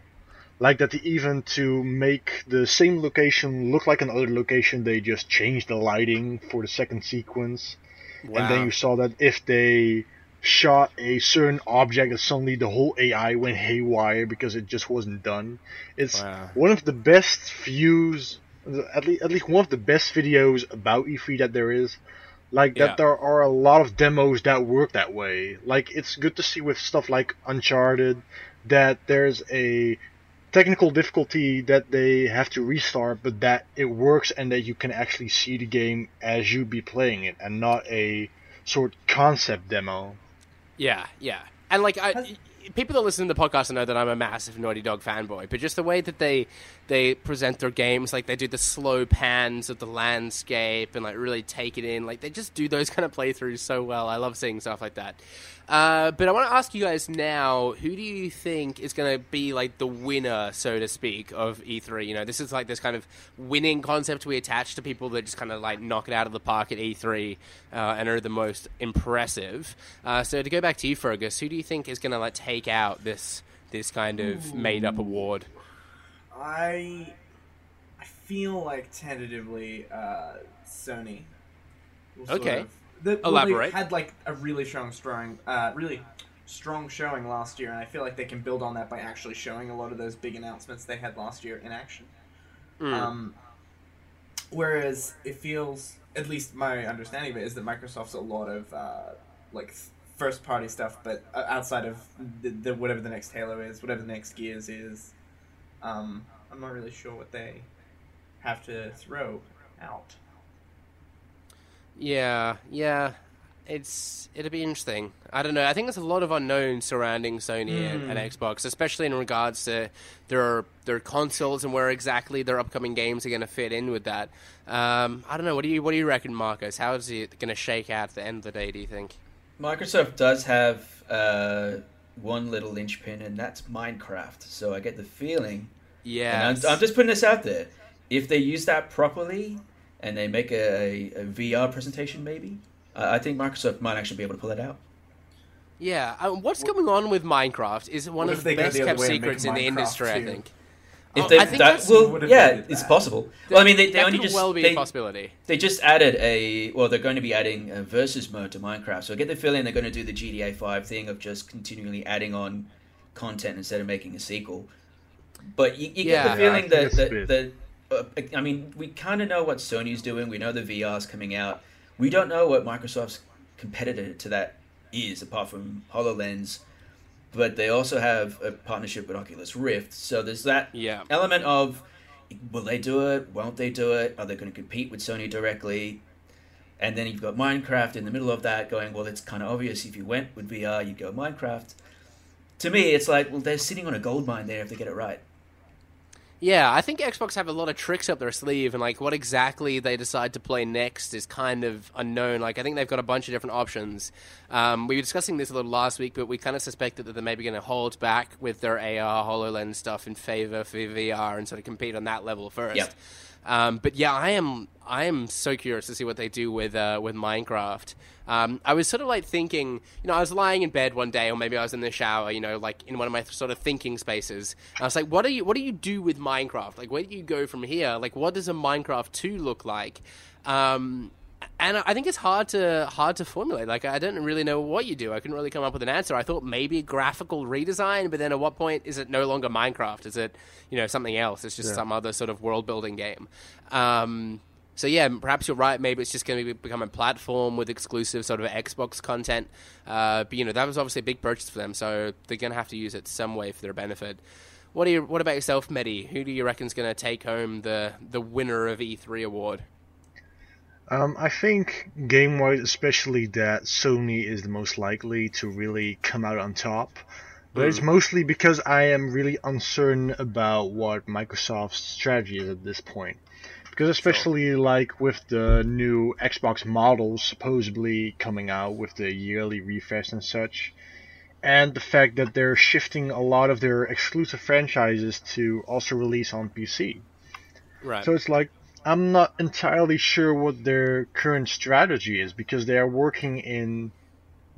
Like that, they even to make the same location look like another location, they just changed the lighting for the second sequence. And then you saw that if they shot a certain object, and suddenly the whole AI went haywire because it just wasn't done. It's Wow. one of the best views, at least at least one of the best videos about E3 that there is. Like that, Yeah. there are a lot of demos that work that way. Like it's good to see with stuff like Uncharted that there's a technical difficulty that they have to restart, but that it works and that you can actually see the game as you be playing it, and not a sort concept demo. Yeah, yeah. And like I people that listen to the podcast know that I'm a massive Naughty Dog fanboy, but just the way that they they present their games, like they do the slow pans of the landscape and like really take it in, like they just do those *laughs* kind of playthroughs so well. I love seeing stuff like that. Uh, but I want to ask you guys now, who do you think is going to be like the winner, so to speak, of E3? You know, this is like this kind of winning concept we attach to people that just kind of like knock it out of the park at E3 uh, and are the most impressive. Uh, so to go back to you, Fergus, who do you think is going to like take out this this kind of made up award? I I feel like tentatively uh, Sony. Okay. of- the, Elaborate. they had like a really strong, strong, uh, really strong showing last year, and I feel like they can build on that by actually showing a lot of those big announcements they had last year in action. Mm. Um, whereas it feels, at least my understanding of it, is that Microsoft's a lot of uh, like first party stuff, but uh, outside of the, the whatever the next Halo is, whatever the next Gears is, um, I'm not really sure what they have to throw out. Yeah, yeah. It's it'll be interesting. I don't know. I think there's a lot of unknowns surrounding Sony and, and Xbox, especially in regards to their their consoles and where exactly their upcoming games are going to fit in with that. Um, I don't know. What do you what do you reckon, Marcus? How is it going to shake out at the end of the day? Do you think? Microsoft does have uh, one little linchpin, and that's Minecraft. So I get the feeling, Yeah, I'm, I'm just putting this out there. If they use that properly and they make a, a VR presentation, maybe uh, I think Microsoft might actually be able to pull it out. yeah. Um, what's going on with Minecraft is one What of the best the kept way secrets in the Minecraft industry. I think. If Oh, they I think that that's- well, yeah, they did it's that? possible. Well, I mean, they, they that only could just well be they, a possibility. they just added a well, they're going to be adding a versus mode to Minecraft. So I get the feeling they're going to do the GTA Five thing of just continually adding on content instead of making a sequel. But you, you Yeah. get the feeling think that it's that, that uh, I mean, we kind of know what Sony's doing. We know the VR's coming out. We don't know what Microsoft's competitor to that is, apart from Hololens. But they also have a partnership with Oculus Rift. So there's that Yeah. element of will they do it? Won't they do it? Are they going to compete with Sony directly? And then you've got Minecraft in the middle of that going, well, it's kind of obvious if you went with VR, you'd go Minecraft. To me, it's like, well, they're sitting on a gold mine there if they get it right. Yeah, I think Xbox have a lot of tricks up their sleeve, and like what exactly they decide to play next is kind of unknown. Like I think they've got a bunch of different options. Um, we were discussing this a little last week, but we kind of suspected that they're maybe going to hold back with their AR Hololens stuff in favor for VR and sort of compete on that level first. Yep. Um, but yeah, I am I am so curious to see what they do with uh, with Minecraft. Um, I was sort of like thinking, you know, I was lying in bed one day, or maybe I was in the shower, you know, like in one of my sort of thinking spaces. I was like, what do you what do you do with Minecraft? Like, where do you go from here? Like, what does a Minecraft two look like? Um, and I think it's hard to hard to formulate. Like I don't really know what you do. I couldn't really come up with an answer. I thought maybe graphical redesign, but then at what point is it no longer Minecraft? Is it you know something else? It's just Yeah. some other sort of world building game. Um, so yeah, perhaps you're right. Maybe it's just going to become a platform with exclusive sort of Xbox content. Uh, but you know that was obviously a big purchase for them, so they're going to have to use it some way for their benefit. What do you? What about yourself, Mehdi? Who do you reckon is going to take home the the winner of E3 award? Um, I think game wise, especially that Sony is the most likely to really come out on top. But it's mostly because I am really uncertain about what Microsoft's strategy is at this point. Because especially like with the new Xbox models supposedly coming out with the yearly refresh and such, and the fact that they're shifting a lot of their exclusive franchises to also release on PC. Right. So it's like I'm not entirely sure what their current strategy is because they are working in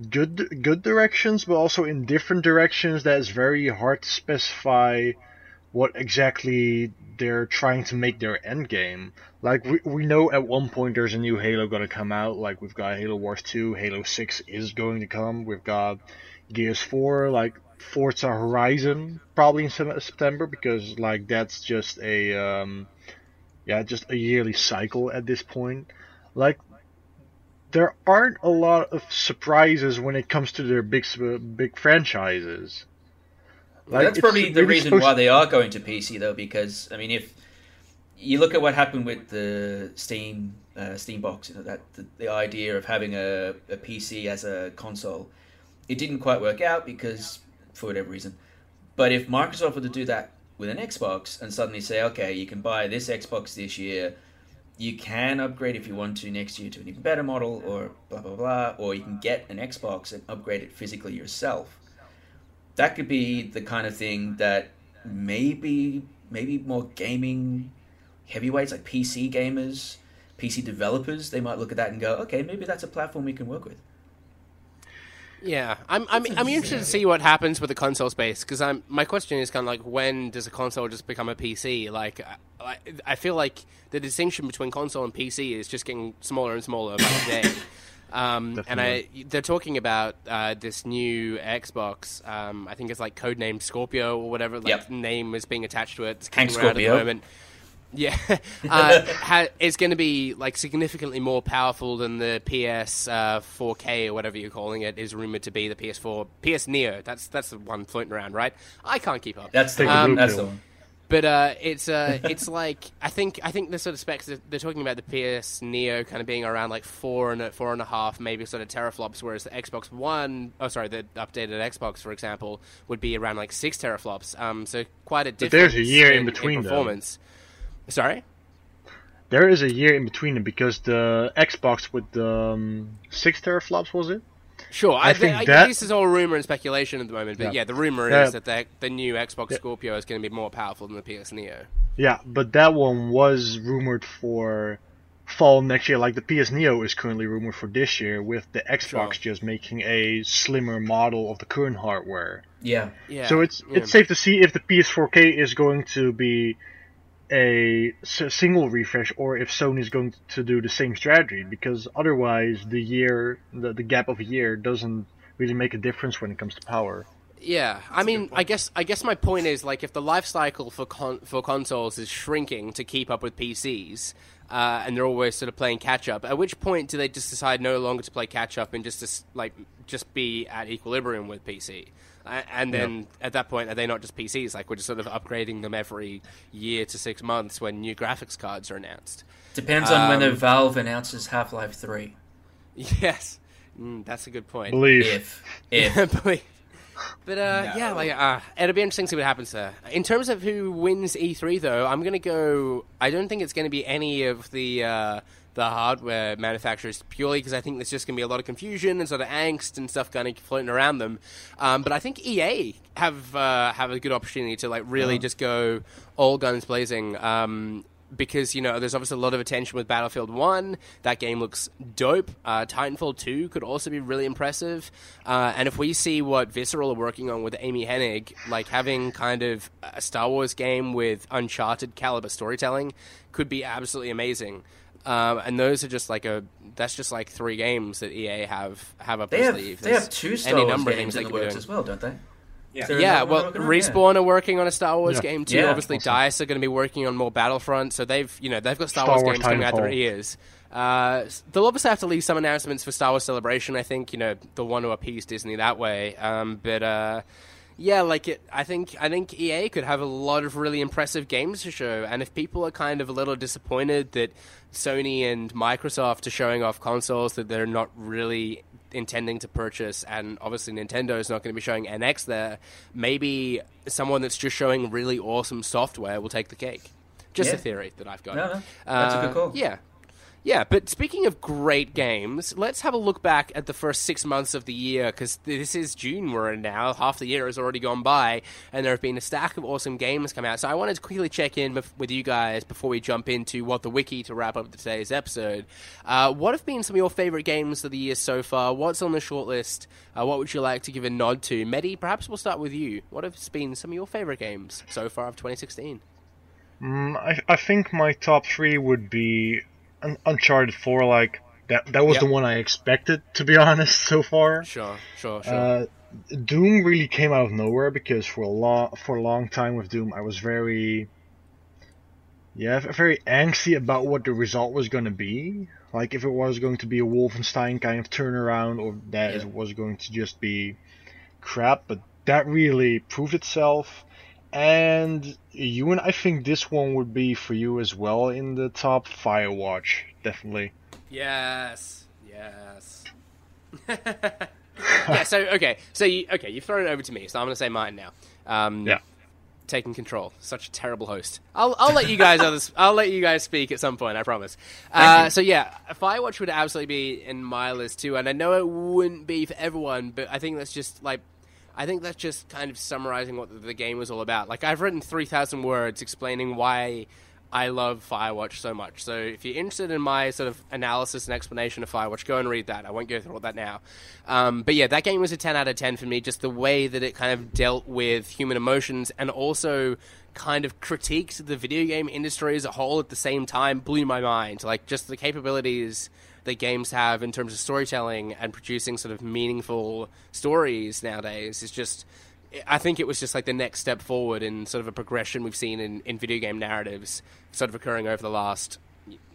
good good directions, but also in different directions. That is very hard to specify what exactly they're trying to make their end game. Like we, we know at one point there's a new Halo gonna come out. Like we've got Halo Wars 2, Halo 6 is going to come. We've got Gears 4, like Forza Horizon probably in September because like that's just a um, yeah, just a yearly cycle at this point. Like, there aren't a lot of surprises when it comes to their big big franchises. Like, That's probably the reason why they are going to PC though, because I mean, if you look at what happened with the Steam uh, Steam box, you know, that the, the idea of having a, a PC as a console, it didn't quite work out because for whatever reason. But if Microsoft were to do that with an Xbox and suddenly say, okay, you can buy this Xbox this year, you can upgrade if you want to next year to an even better model, or blah blah blah, or you can get an Xbox and upgrade it physically yourself that could be the kind of thing that maybe maybe more gaming heavyweights like PC gamers, PC developers, they might look at that and go, okay, maybe that's a platform we can work with. Yeah, I'm I'm I'm interested to see what happens with the console space because I'm my question is kind of like when does a console just become a PC? Like, I, I feel like the distinction between console and PC is just getting smaller and smaller by the day. *coughs* Um, and I, they're talking about uh, this new Xbox. Um, I think it's like codenamed Scorpio or whatever like Yep. name is being attached to it. It's Hank kicking around at the moment. Yeah, *laughs* uh, *laughs* ha- it's going to be like significantly more powerful than the PS uh, 4K or whatever you're calling it is rumored to be. The PS4, PS Neo. That's that's the one floating around, right? I can't keep up. That's the one. that's the one. But uh, it's uh, *laughs* it's like I think I think the sort of specs that they're talking about the PS Neo kind of being around like four and a, four and a half maybe sort of teraflops, whereas the Xbox One, oh sorry, the updated Xbox for example would be around like six teraflops. Um, so quite a But there's a year in between, though. performance. Sorry. There is a year in between them because the Xbox with the um, six teraflops was it? Sure, I, I think I, that- this is all rumor and speculation at the moment, but yeah, Yeah. the rumor Yeah. is that the, the new Xbox Scorpio is going to be more powerful than the PS Neo. Yeah, but that one was rumored for fall next year. Like the PS Neo is currently rumored for this year, with the Xbox Sure. just making a slimmer model of the current hardware. Yeah. Yeah. So it's yeah. it's safe to see if the PS4K is going to be a s- single refresh or if Sony's going to do the same strategy because otherwise the year the, the gap of a year doesn't really make a difference when it comes to power. Yeah, I mean, I guess I guess my point is like if the life cycle for con- for consoles is shrinking to keep up with PCs, uh, and they're always sort of playing catch up. At which point do they just decide no longer to play catch up and just to, like just be at equilibrium with PC? Uh, and then at that point, are they not just PCs? Like we're just sort of upgrading them every year to six months when new graphics cards are announced. Depends on when Um, Valve announces Half Life 3. *laughs* Yes, mm, that's a good point. Believe If. If. *laughs* But uh, No. yeah, like uh, it'll be interesting to see what happens there. In terms of who wins E3, though, I'm gonna go. I don't think it's gonna be any of the uh, the hardware manufacturers purely because I think there's just gonna be a lot of confusion and sort of angst and stuff kind of floating around them. Um, but I think EA have uh, have a good opportunity to like really just go all guns blazing. Um, because you know there's obviously a lot of attention with Battlefield One. That game looks dope. Uh, Titanfall Two could also be really impressive. Uh, and if we see what Visceral are working on with Amy Hennig, like having kind of a Star Wars game with Uncharted caliber storytelling, could be absolutely amazing. Um, and those are just like a that's just like three games that EA have have up They their sleeve. they have two Star any Wars number of games they in the works as well, don't they? Yeah. There is Yeah, well, working? Respawn are working on a Star Wars Yeah. game too. Yeah. Obviously, Awesome. Dice are going to be working on more Battlefront, so they've you know they've got Star, Star Wars, Wars games coming out their ears. Uh, they'll obviously have to leave some announcements for Star Wars Celebration. I think you know they'll want to appease Disney that way. Um, but uh, yeah, like it, I think I think EA could have a lot of really impressive games to show, and if people are kind of a little disappointed that Sony and Microsoft are showing off consoles that they're not really intending to purchase, and obviously Nintendo is not going to be showing NX there, maybe someone that's just showing really awesome software will take the cake. Just Yeah. a theory that I've got. No, no, that's a good Uh, call. Yeah. Yeah, but speaking of great games, let's have a look back at the first six months of the year because this is June we're in now. Half the year has already gone by, and there have been a stack of awesome games come out. So I wanted to quickly check in with you guys before we jump into what the wiki to wrap up today's episode. Uh, what have been some of your favorite games of the year so far? What's on the shortlist? Uh, what would you like to give a nod to? Mehdi, perhaps we'll start with you. What have been some of your favorite games so far of 2016? Mm, I, I think my top three would be Uncharted 4. Like that that was Yep. the one I expected to be *laughs* honest so far. Sure, sure, sure. Uh, Doom really came out of nowhere because for a long for a long time with Doom I was very yeah very angsty about what the result was going to be. Like if it was going to be a Wolfenstein kind of turnaround or that Yeah. it was going to just be crap, but that really proved itself. And you and I think this one would be for you as well in the top Firewatch, definitely. Yes. Yes. *laughs* yeah. So okay. So you, okay, you've thrown it over to me. So I'm going to say mine now. Um, Yeah. Taking control. Such a terrible host. I'll I'll let you guys others. *laughs* I'll let you guys speak at some point. I promise. Uh, so yeah, Firewatch would absolutely be in my list too, and I know it wouldn't be for everyone, but I think that's just like. I think that's just kind of summarizing what the, game was all about. Like I've written three thousand words explaining why I love Firewatch so much. So if you're interested in my sort of analysis and explanation of Firewatch, go and read that. I won't go through all that now. Um, but yeah, that game was a 10 out of 10 for me. Just the way that it kind of dealt with human emotions and also kind of critiqued the video game industry as a whole at the same time blew my mind. Like just the capabilities that games have in terms of storytelling and producing sort of meaningful stories nowadays is just I think it was just like the next step forward in sort of a progression we've seen in, in video game narratives sort of occurring over the last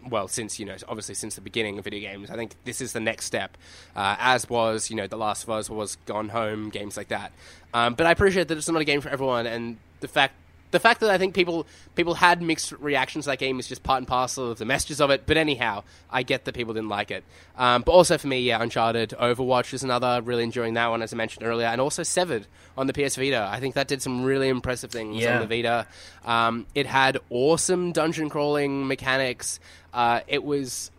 well since you know obviously since the beginning of video games. I think this is the next step uh, as was you know the last of us was gone home games like that. Um, but i appreciate that it's not a game for everyone and the fact the fact that I think people people had mixed reactions to that game is just part and parcel of the messages of it. But anyhow, I get that people didn't like it. Um, but also for me, yeah, Uncharted, Overwatch is another. Really enjoying that one, as I mentioned earlier, and also Severed on the PS Vita. I think that did some really impressive things Yeah. on the Vita. Um, it had awesome dungeon crawling mechanics. Uh, it was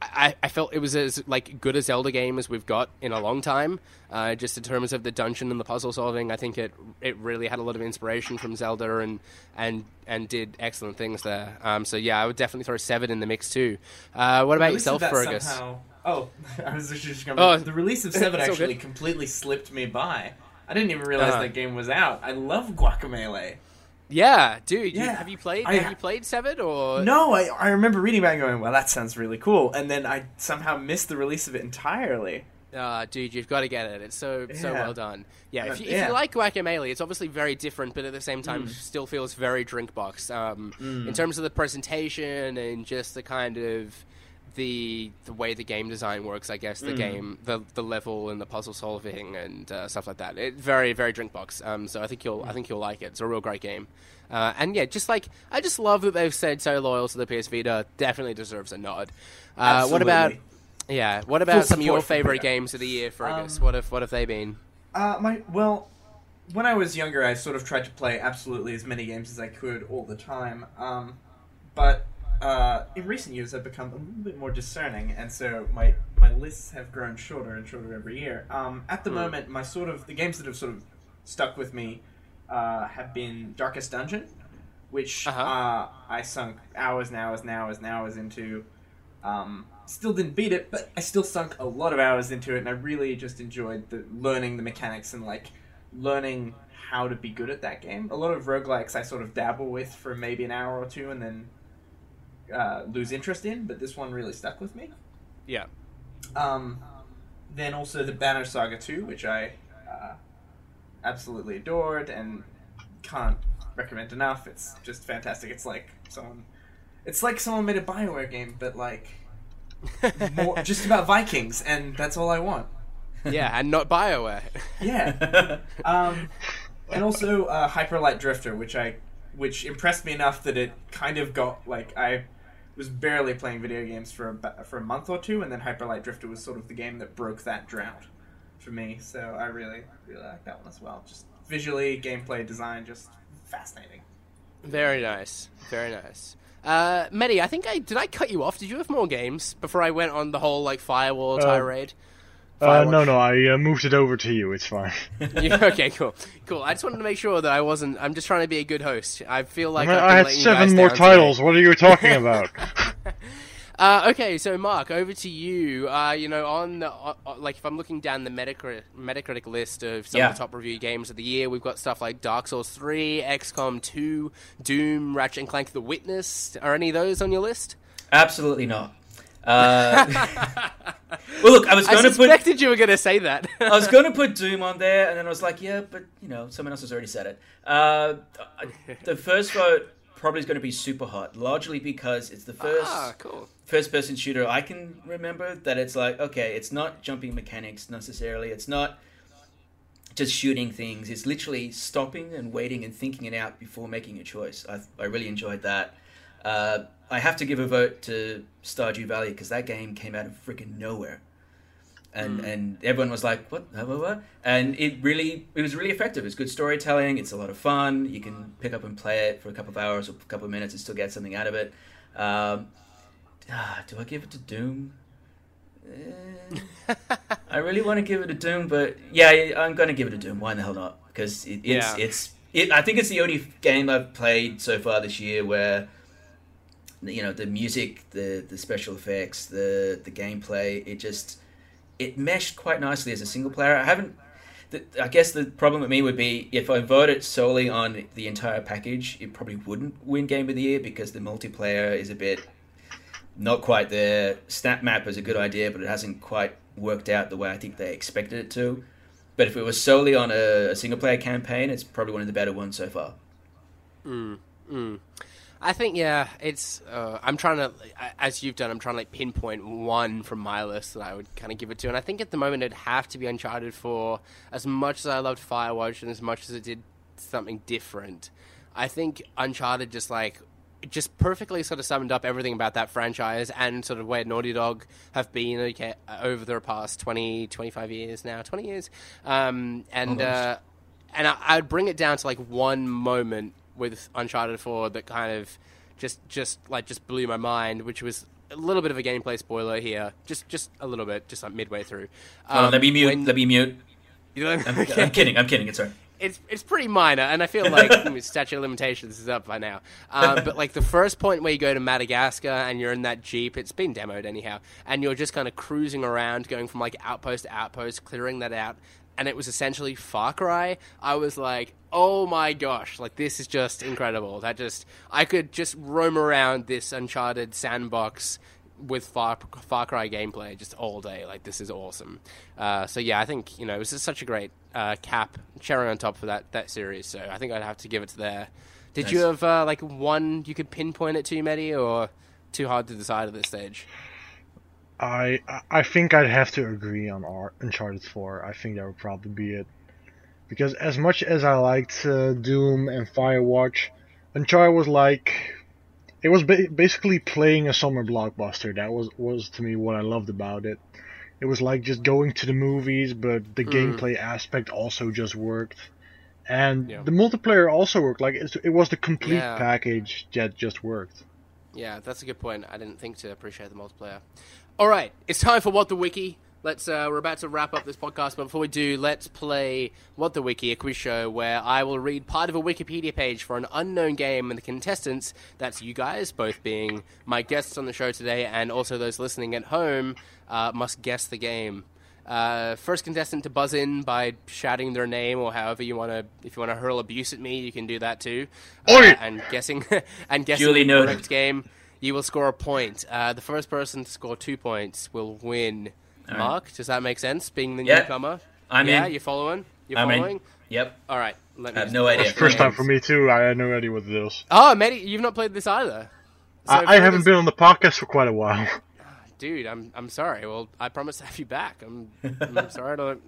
I, I felt it was as like good a Zelda game as we've got in a long time. Uh, just in terms of the dungeon and the puzzle solving, I think it it really had a lot of inspiration from Zelda and and and did excellent things there. Um, so yeah, I would definitely throw Severed in the mix too. Uh, what about yourself, Fergus? somehow- Oh, *laughs* I was just going. Oh, the release of *laughs* Severed actually completely slipped me by. I didn't even realize Uh-huh. that game was out. I love Guacamelee. Yeah, dude, you, have you played? I- have you played Severed or No, I, I remember reading about it and going, well, that sounds really cool. And then I somehow missed the release of it entirely. Uh, dude, you've got to get it. It's so so well done. Yeah, if Uh, you, if yeah. you like Guacamelee, it's obviously very different, but at the same Mm. time, still feels very Drinkbox. Um, In terms of the presentation and just the kind of the the way the game design works, I guess Mm. the game, the the level and the puzzle solving and uh, stuff like that. It very very Drinkbox. Um, so I think you'll I think you'll like it. It's a real great game. Uh, and yeah, just like I just love that they've said so loyal to the PS Vita. Definitely deserves a nod. Uh, what about yeah. What about some of your favorite games of the year, Fergus? Um, what have what have they been? Uh, my well, when I was younger, I sort of tried to play absolutely as many games as I could all the time. Um, but uh, in recent years, I've become a little bit more discerning, and so my my lists have grown shorter and shorter every year. Um, at the Hmm. moment, my sort of the games that have sort of stuck with me uh, have been Darkest Dungeon, which Uh-huh. uh, I sunk hours and hours and hours and hours into. Um, still didn't beat it, but I still sunk a lot of hours into it, and I really just enjoyed the learning the mechanics and like learning how to be good at that game. A lot of roguelikes I sort of dabble with for maybe an hour or two and then uh, lose interest in, but this one really stuck with me. Yeah. Um, then also the Banner Saga 2, which I uh, absolutely adored and can't recommend enough. It's just fantastic. It's like someone, it's like someone made a Bioware game, but like more *laughs* just about Vikings, and that's all I want. yeah, and not Bioware. Yeah. *laughs* Um, and also uh, Hyperlight Drifter, which I which impressed me enough that it kind of got like I was barely playing video games for a, for a month or two, and then Hyperlight Drifter was sort of the game that broke that drought for me. So I really really like that one as well. Just visually, gameplay, design, just fascinating. Very nice. Very nice. Uh, Mehdi, I think I did. I cut you off. Did you have more games before I went on the whole like Firewatch Uh, tirade? Uh, no, no, I uh, moved it over to you. It's fine. *laughs* *laughs* Yeah, okay, cool, cool. I just wanted to make sure that I wasn't. I'm just trying to be a good host. I feel like I, I've I been had letting you seven more titles. today. What are you talking *laughs* about? Uh, okay, so Mark, over to you. Uh, you know, on the, like if I'm looking down the Metacritic, Metacritic list of some Yeah. of the top review games of the year, we've got stuff like Dark Souls 3, XCOM 2, Doom, Ratchet and Clank: The Witness. Are any of those on your list? Absolutely not. Uh, *laughs* well, look, I was I going to put suspected you were going to say that. I was going to put Doom on there, and then I was like, yeah, but you know, someone else has already said it. Uh, *laughs* the first vote probably is going to be super hot, largely because it's the first ah, cool. first person shooter I can remember that it's like, okay, it's not jumping mechanics necessarily. It's not just shooting things. It's literally stopping and waiting and thinking it out before making a choice. I, I really enjoyed that. Uh, I have to give a vote to Stardew Valley because that game came out of freaking nowhere. And, and everyone was like, what, what, what, what? And it really, it was really effective. It's good storytelling. It's a lot of fun. You can pick up and play it for a couple of hours or a couple of minutes and still get something out of it. Um, ah, do I give it to Doom? Eh, I really want to give it a Doom, but yeah, I'm going to give it a Doom. Why the hell not? Because it, it's Yeah. it's it, I think it's the only game I've played so far this year where you know the music, the the special effects, the the gameplay, it just it meshed quite nicely as a single player. I haven't. The, I guess the problem with me would be if I voted solely on the entire package, it probably wouldn't win Game of the Year because the multiplayer is a bit not quite there. Snap Map is a good idea, but it hasn't quite worked out the way I think they expected it to. But if it was solely on a, a single player campaign, it's probably one of the better ones so far. Mm, mm. I think yeah, it's. Uh, I'm trying to, as you've done, I'm trying to like pinpoint one from my list that I would kind of give it to, and I think at the moment it'd have to be Uncharted for as much as I loved Firewatch and as much as it did something different. I think Uncharted just like just perfectly sort of summed up everything about that franchise and sort of where Naughty Dog have been okay, over the past 20, 25 years now, 20 years. Um, and uh, and I, I'd bring it down to like one moment with Uncharted 4 that kind of just just like just blew my mind, which was a little bit of a gameplay spoiler here, just just a little bit, just like midway through. Um, let me mute. when- Let me mute. you know, I'm, *laughs* okay. I'm kidding. I'm kidding. It's alright. it's it's pretty minor, and I feel like *laughs* statute of limitations is up by now. Um, but like the first point where you go to Madagascar and you're in that jeep, it's been demoed anyhow, and you're just kind of cruising around, going from like outpost to outpost, clearing that out, and it was essentially Far Cry. I was like, oh my gosh, like this is just incredible. That just I could just roam around this Uncharted sandbox with Far, Far Cry gameplay just all day. Like this is awesome. Uh, so yeah, I think you know it was just such a great uh, cap cherry on top for that that series. So I think I'd have to give it to there. Did you have uh, like one you could pinpoint it to, Mehdi, or too hard to decide at this stage? I I think I'd have to agree on Ar- Uncharted 4. I think that would probably be it. Because as much as I liked uh, Doom and Firewatch, Uncharted was like it was ba- basically playing a summer blockbuster. That was was to me what I loved about it. It was like just going to the movies, but the Mm. gameplay aspect also just worked. and Yeah. the multiplayer also worked. Like it's, it was the complete Yeah. package that just worked. Yeah, that's a good point. I didn't think to appreciate the multiplayer. All right, it's time for what the wiki. Let's. Uh, we're about to wrap up this podcast, but before we do, let's play what the wiki, a quiz show where I will read part of a Wikipedia page for an unknown game, and the contestants, that's you guys, both being my guests on the show today, and also those listening at home, uh, must guess the game. Uh, first contestant to buzz in by shouting their name or however you want to. If you want to hurl abuse at me, you can do that too. Uh, and guessing *laughs* and guessing Duly the noted. correct game, you will score a point. Uh, the first person to score two points will win. right. Mark, does that make sense? Being the Yeah. newcomer, I'm yeah, in. you're following. You're I'm in. following. Yep. All right, let me. I have no idea. First time for me too. I had no idea what it is. Oh, Mehdi, you've not played this either. So I, I haven't this- been on the podcast for quite a while. *laughs* dude. I'm I'm sorry. Well, I promise to have you back. I'm, I'm sorry. I don't.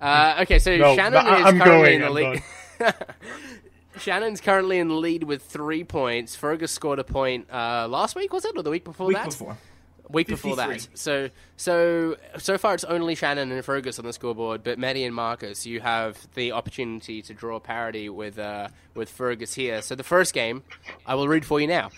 Uh, okay, so No, Shannon I- is I'm currently going, in the I'm lead. *laughs* Shannon's currently in the lead with three points. Fergus scored a point uh, last week, was it, or the week before Week that? before. Week before that. So so so far it's only Shannon and Fergus on the scoreboard, but Mehdi and Marcus, you have the opportunity to draw parity with uh, with Fergus here. So the first game, I will read for you now.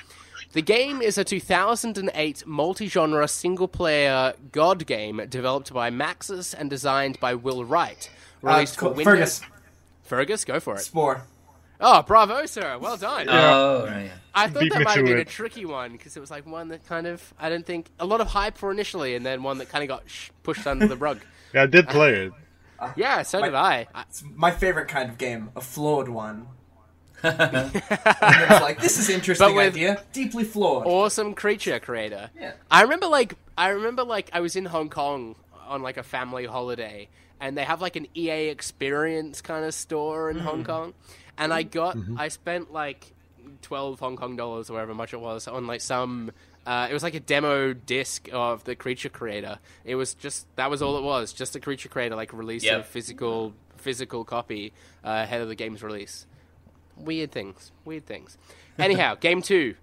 The game is a 2008 multi-genre single-player God game developed by Maxis and designed by Will Wright. Uh, Released Co- for Windows. Fergus. Fergus, go for it. Spore. Oh, bravo, sir. Well done. Oh, oh, right. I thought Beat that might have to been a tricky one because it was like one that kind of I don't think a lot of hype for initially, and then one that kind of got sh- pushed under the rug. *laughs* Yeah, I did *laughs* play it. Yeah, so did I. I It's my favorite kind of game, a flawed one. *laughs* and it's like, this is interesting But with- idea, deeply flawed. awesome creature creator. Yeah. I remember like I remember like I was in Hong Kong on like a family holiday, and they have like an EA Experience kind of store in Hong mm. Kong, and I got I spent like twelve Hong Kong dollars or whatever much it was on like some. Uh, it was like a demo disc of the creature creator. It was just that was all it was, just a creature creator like release a physical physical copy uh, ahead of the game's release. Weird things, weird things. *laughs* Anyhow, game two.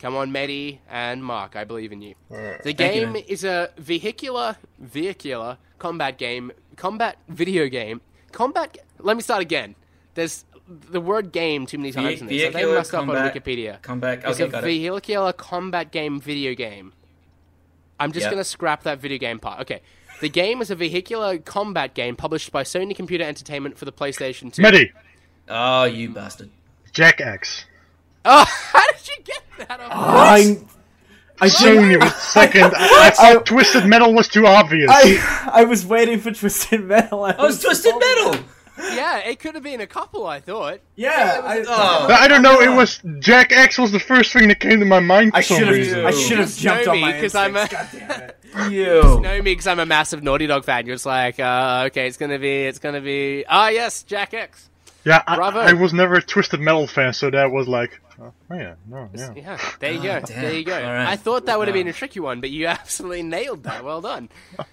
Come on, Mehdi and Mark, I believe in you. The Thank you, game is a vehicular, vehicular combat game, combat video game, combat. Let me start again. There's the word game too many times in this. So they vehicular messed up on combat- Wikipedia. Comeback. It's Okay, a got it. vehicular combat game video game. I'm just Yep. going to scrap that video game part. Okay. The game is a vehicular combat game published by Sony Computer Entertainment for the PlayStation 2. Mehdi, Oh, you bastard. Jak X. *laughs* Oh, how did you get that? off? I, I, Sony didn't- was second. I, I thought Twisted Metal was too obvious. I, I was waiting for Twisted Metal. I Oh, it's Twisted Metal! Yeah, it could have been a couple, I thought. Yeah, I, Oh. I don't know. It was Jak X was the first thing that came to my mind for I some should have. reason. I should have Just jumped know on me, my 'cause I'm a- God damn it. *laughs* You. know me because I'm a massive Naughty Dog fan. You're just like, uh, okay, it's gonna be, it's gonna be, ah, yes, Jak X. Yeah, I, Bravo. I was never a Twisted Metal fan, so that was like, oh yeah, no, yeah. Yeah, there you go, Oh, there you go. All right. I thought that would have been a tricky one, but you *laughs* absolutely nailed that. Well done. *laughs*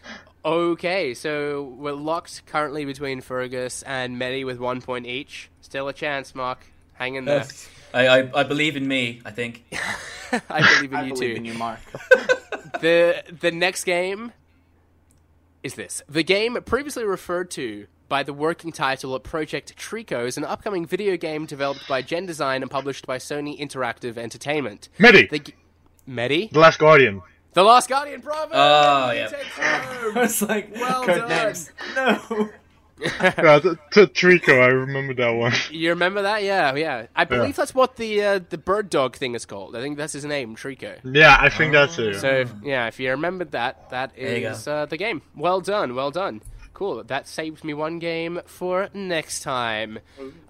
Okay, so we're locked currently between Fergus and Mehdi with one point each. Still a chance, Mark. Hang in there. I, I, I believe in me, I think. *laughs* I believe in I you believe too. in you, Mark. *laughs* the the next game is this. The game previously referred to by the working title of Project Trico is an upcoming video game developed by genDESIGN and published by Sony Interactive Entertainment. Mehdi, The g- Mehdi? The Last Guardian. The Lost Guardian, bravo! Oh, yeah. take it *laughs* I was like, Well code done. names. No. Yeah, the, the Trico, I remember that one. *laughs* You remember that? Yeah, yeah. I believe that's what the uh, the bird dog thing is called. I think that's his name, Trico. Yeah, I think that's it. So if, yeah, if you remembered that, that There you is uh, the game. Well done, well done. Cool. That saves me one game for next time.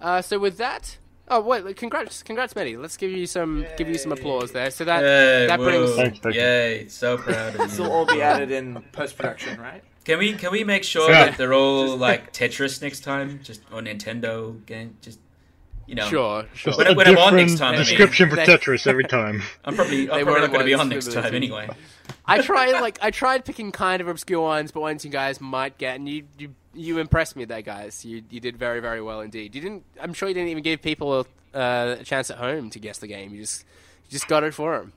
Uh, so with that, oh wait, congrats, congrats, Mehdi. Let's give you some give you some applause there. So that Yay, that brings whoa. Thanks, thank you. Yay, so proud of This will all be added in post production, right? Can we can we make sure Yeah. that they're all like Tetris next time? Just or Nintendo game? Just you know. sure, sure. Just When- when I'm on different next time, I mean- description for Tetris every time. I'm probably I'm They probably weren't going to be on next time anyway. I tried like I tried picking kind of obscure ones, but ones you guys might get, and you you, you impressed me there, guys. You you did very very well indeed. You didn't. I'm sure you didn't even give people a, uh, a chance at home to guess the game. You just you just got it for them.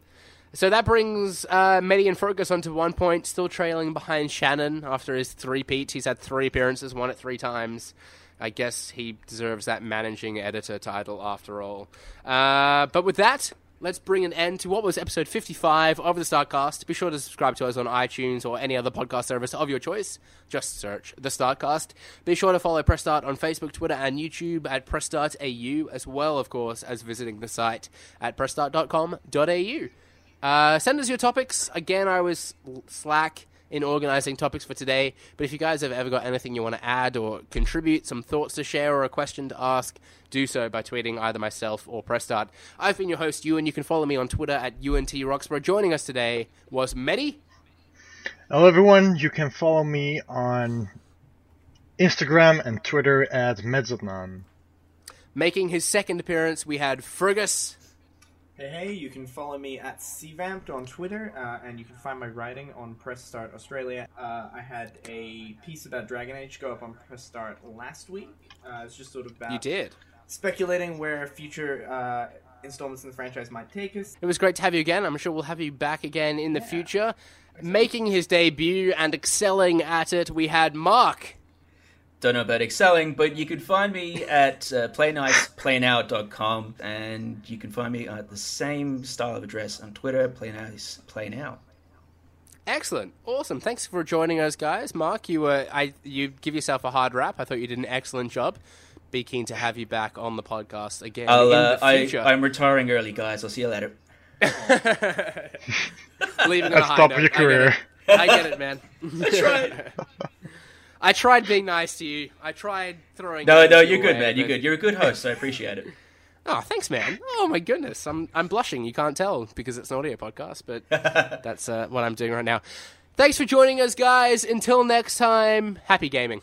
So that brings uh, Mehdi and Fergus onto one point, still trailing behind Shannon after his three peat. He's had three appearances, won it three times. I guess he deserves that managing editor title after all. Uh, but with that, let's bring an end to what was episode 55 of the Startcast. Be sure to subscribe to us on iTunes or any other podcast service of your choice. Just search the Startcast. Be sure to follow Press Start on Facebook, Twitter, and YouTube at Press Start AU, as well, of course, as visiting the site at pressstart.com.au. Uh, send us your topics. Again, I was slack in organizing topics for today, but if you guys have ever got anything you want to add or contribute, some thoughts to share, or a question to ask, do so by tweeting either myself or Press Start. I've been your host, Ewan. You can follow me on Twitter at UNT Roxborough. Joining us today was Mehdi. Hello, everyone. You can follow me on Instagram and Twitter at Medzanon. Making his second appearance, we had Fergus. Hey, hey, you can follow me at CVamped on Twitter, uh, and you can find my writing on Press Start Australia. Uh, I had a piece about Dragon Age go up on Press Start last week. Uh, it's just sort of about You did. speculating where future uh, installments in the franchise might take us. It was great to have you again. I'm sure we'll have you back again in the Yeah. future. Making his debut and excelling at it, we had Mark. Don't know about excelling, but you can find me at uh, playniceplaynow.com and you can find me at the same style of address on Twitter, playnice, playnow. Excellent, awesome. Thanks for joining us, guys. Mark, you were I you give yourself a hard rap. I thought you did an excellent job. Be keen to have you back on the podcast again I'll, in uh, the I, future. I'm retiring early, guys. I'll see you later. *laughs* Leaving on a That's high top note. of your I get career. it. I get it, man. *laughs* That's right. *laughs* I tried being nice to you. I tried throwing. No, no, you're good, man. You're good. You're a good host. I appreciate it. *laughs* Oh, thanks, man. Oh my goodness, I'm I'm blushing. You can't tell because it's an audio podcast, but *laughs* that's uh, what I'm doing right now. Thanks for joining us, guys. Until next time, happy gaming.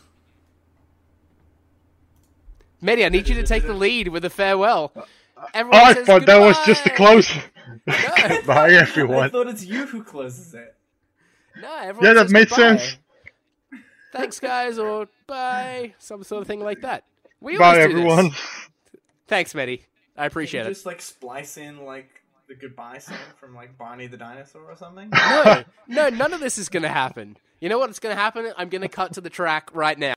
Mehdi, I need you to take the lead with a farewell. Everyone Oh, I says thought that was just the close. *laughs* No. Goodbye, I everyone. thought it's you who closes it. No, everyone Yeah, that says made goodbye. sense. Thanks, guys, or bye, some sort of thing like that. We Bye, always do this. everyone. Thanks, Mehdi. I Can appreciate you it. just like splice in like the goodbye song from like Barney the dinosaur or something? No, no, none of this is going to happen. You know what? It's going to happen. I'm going to cut to the track right now.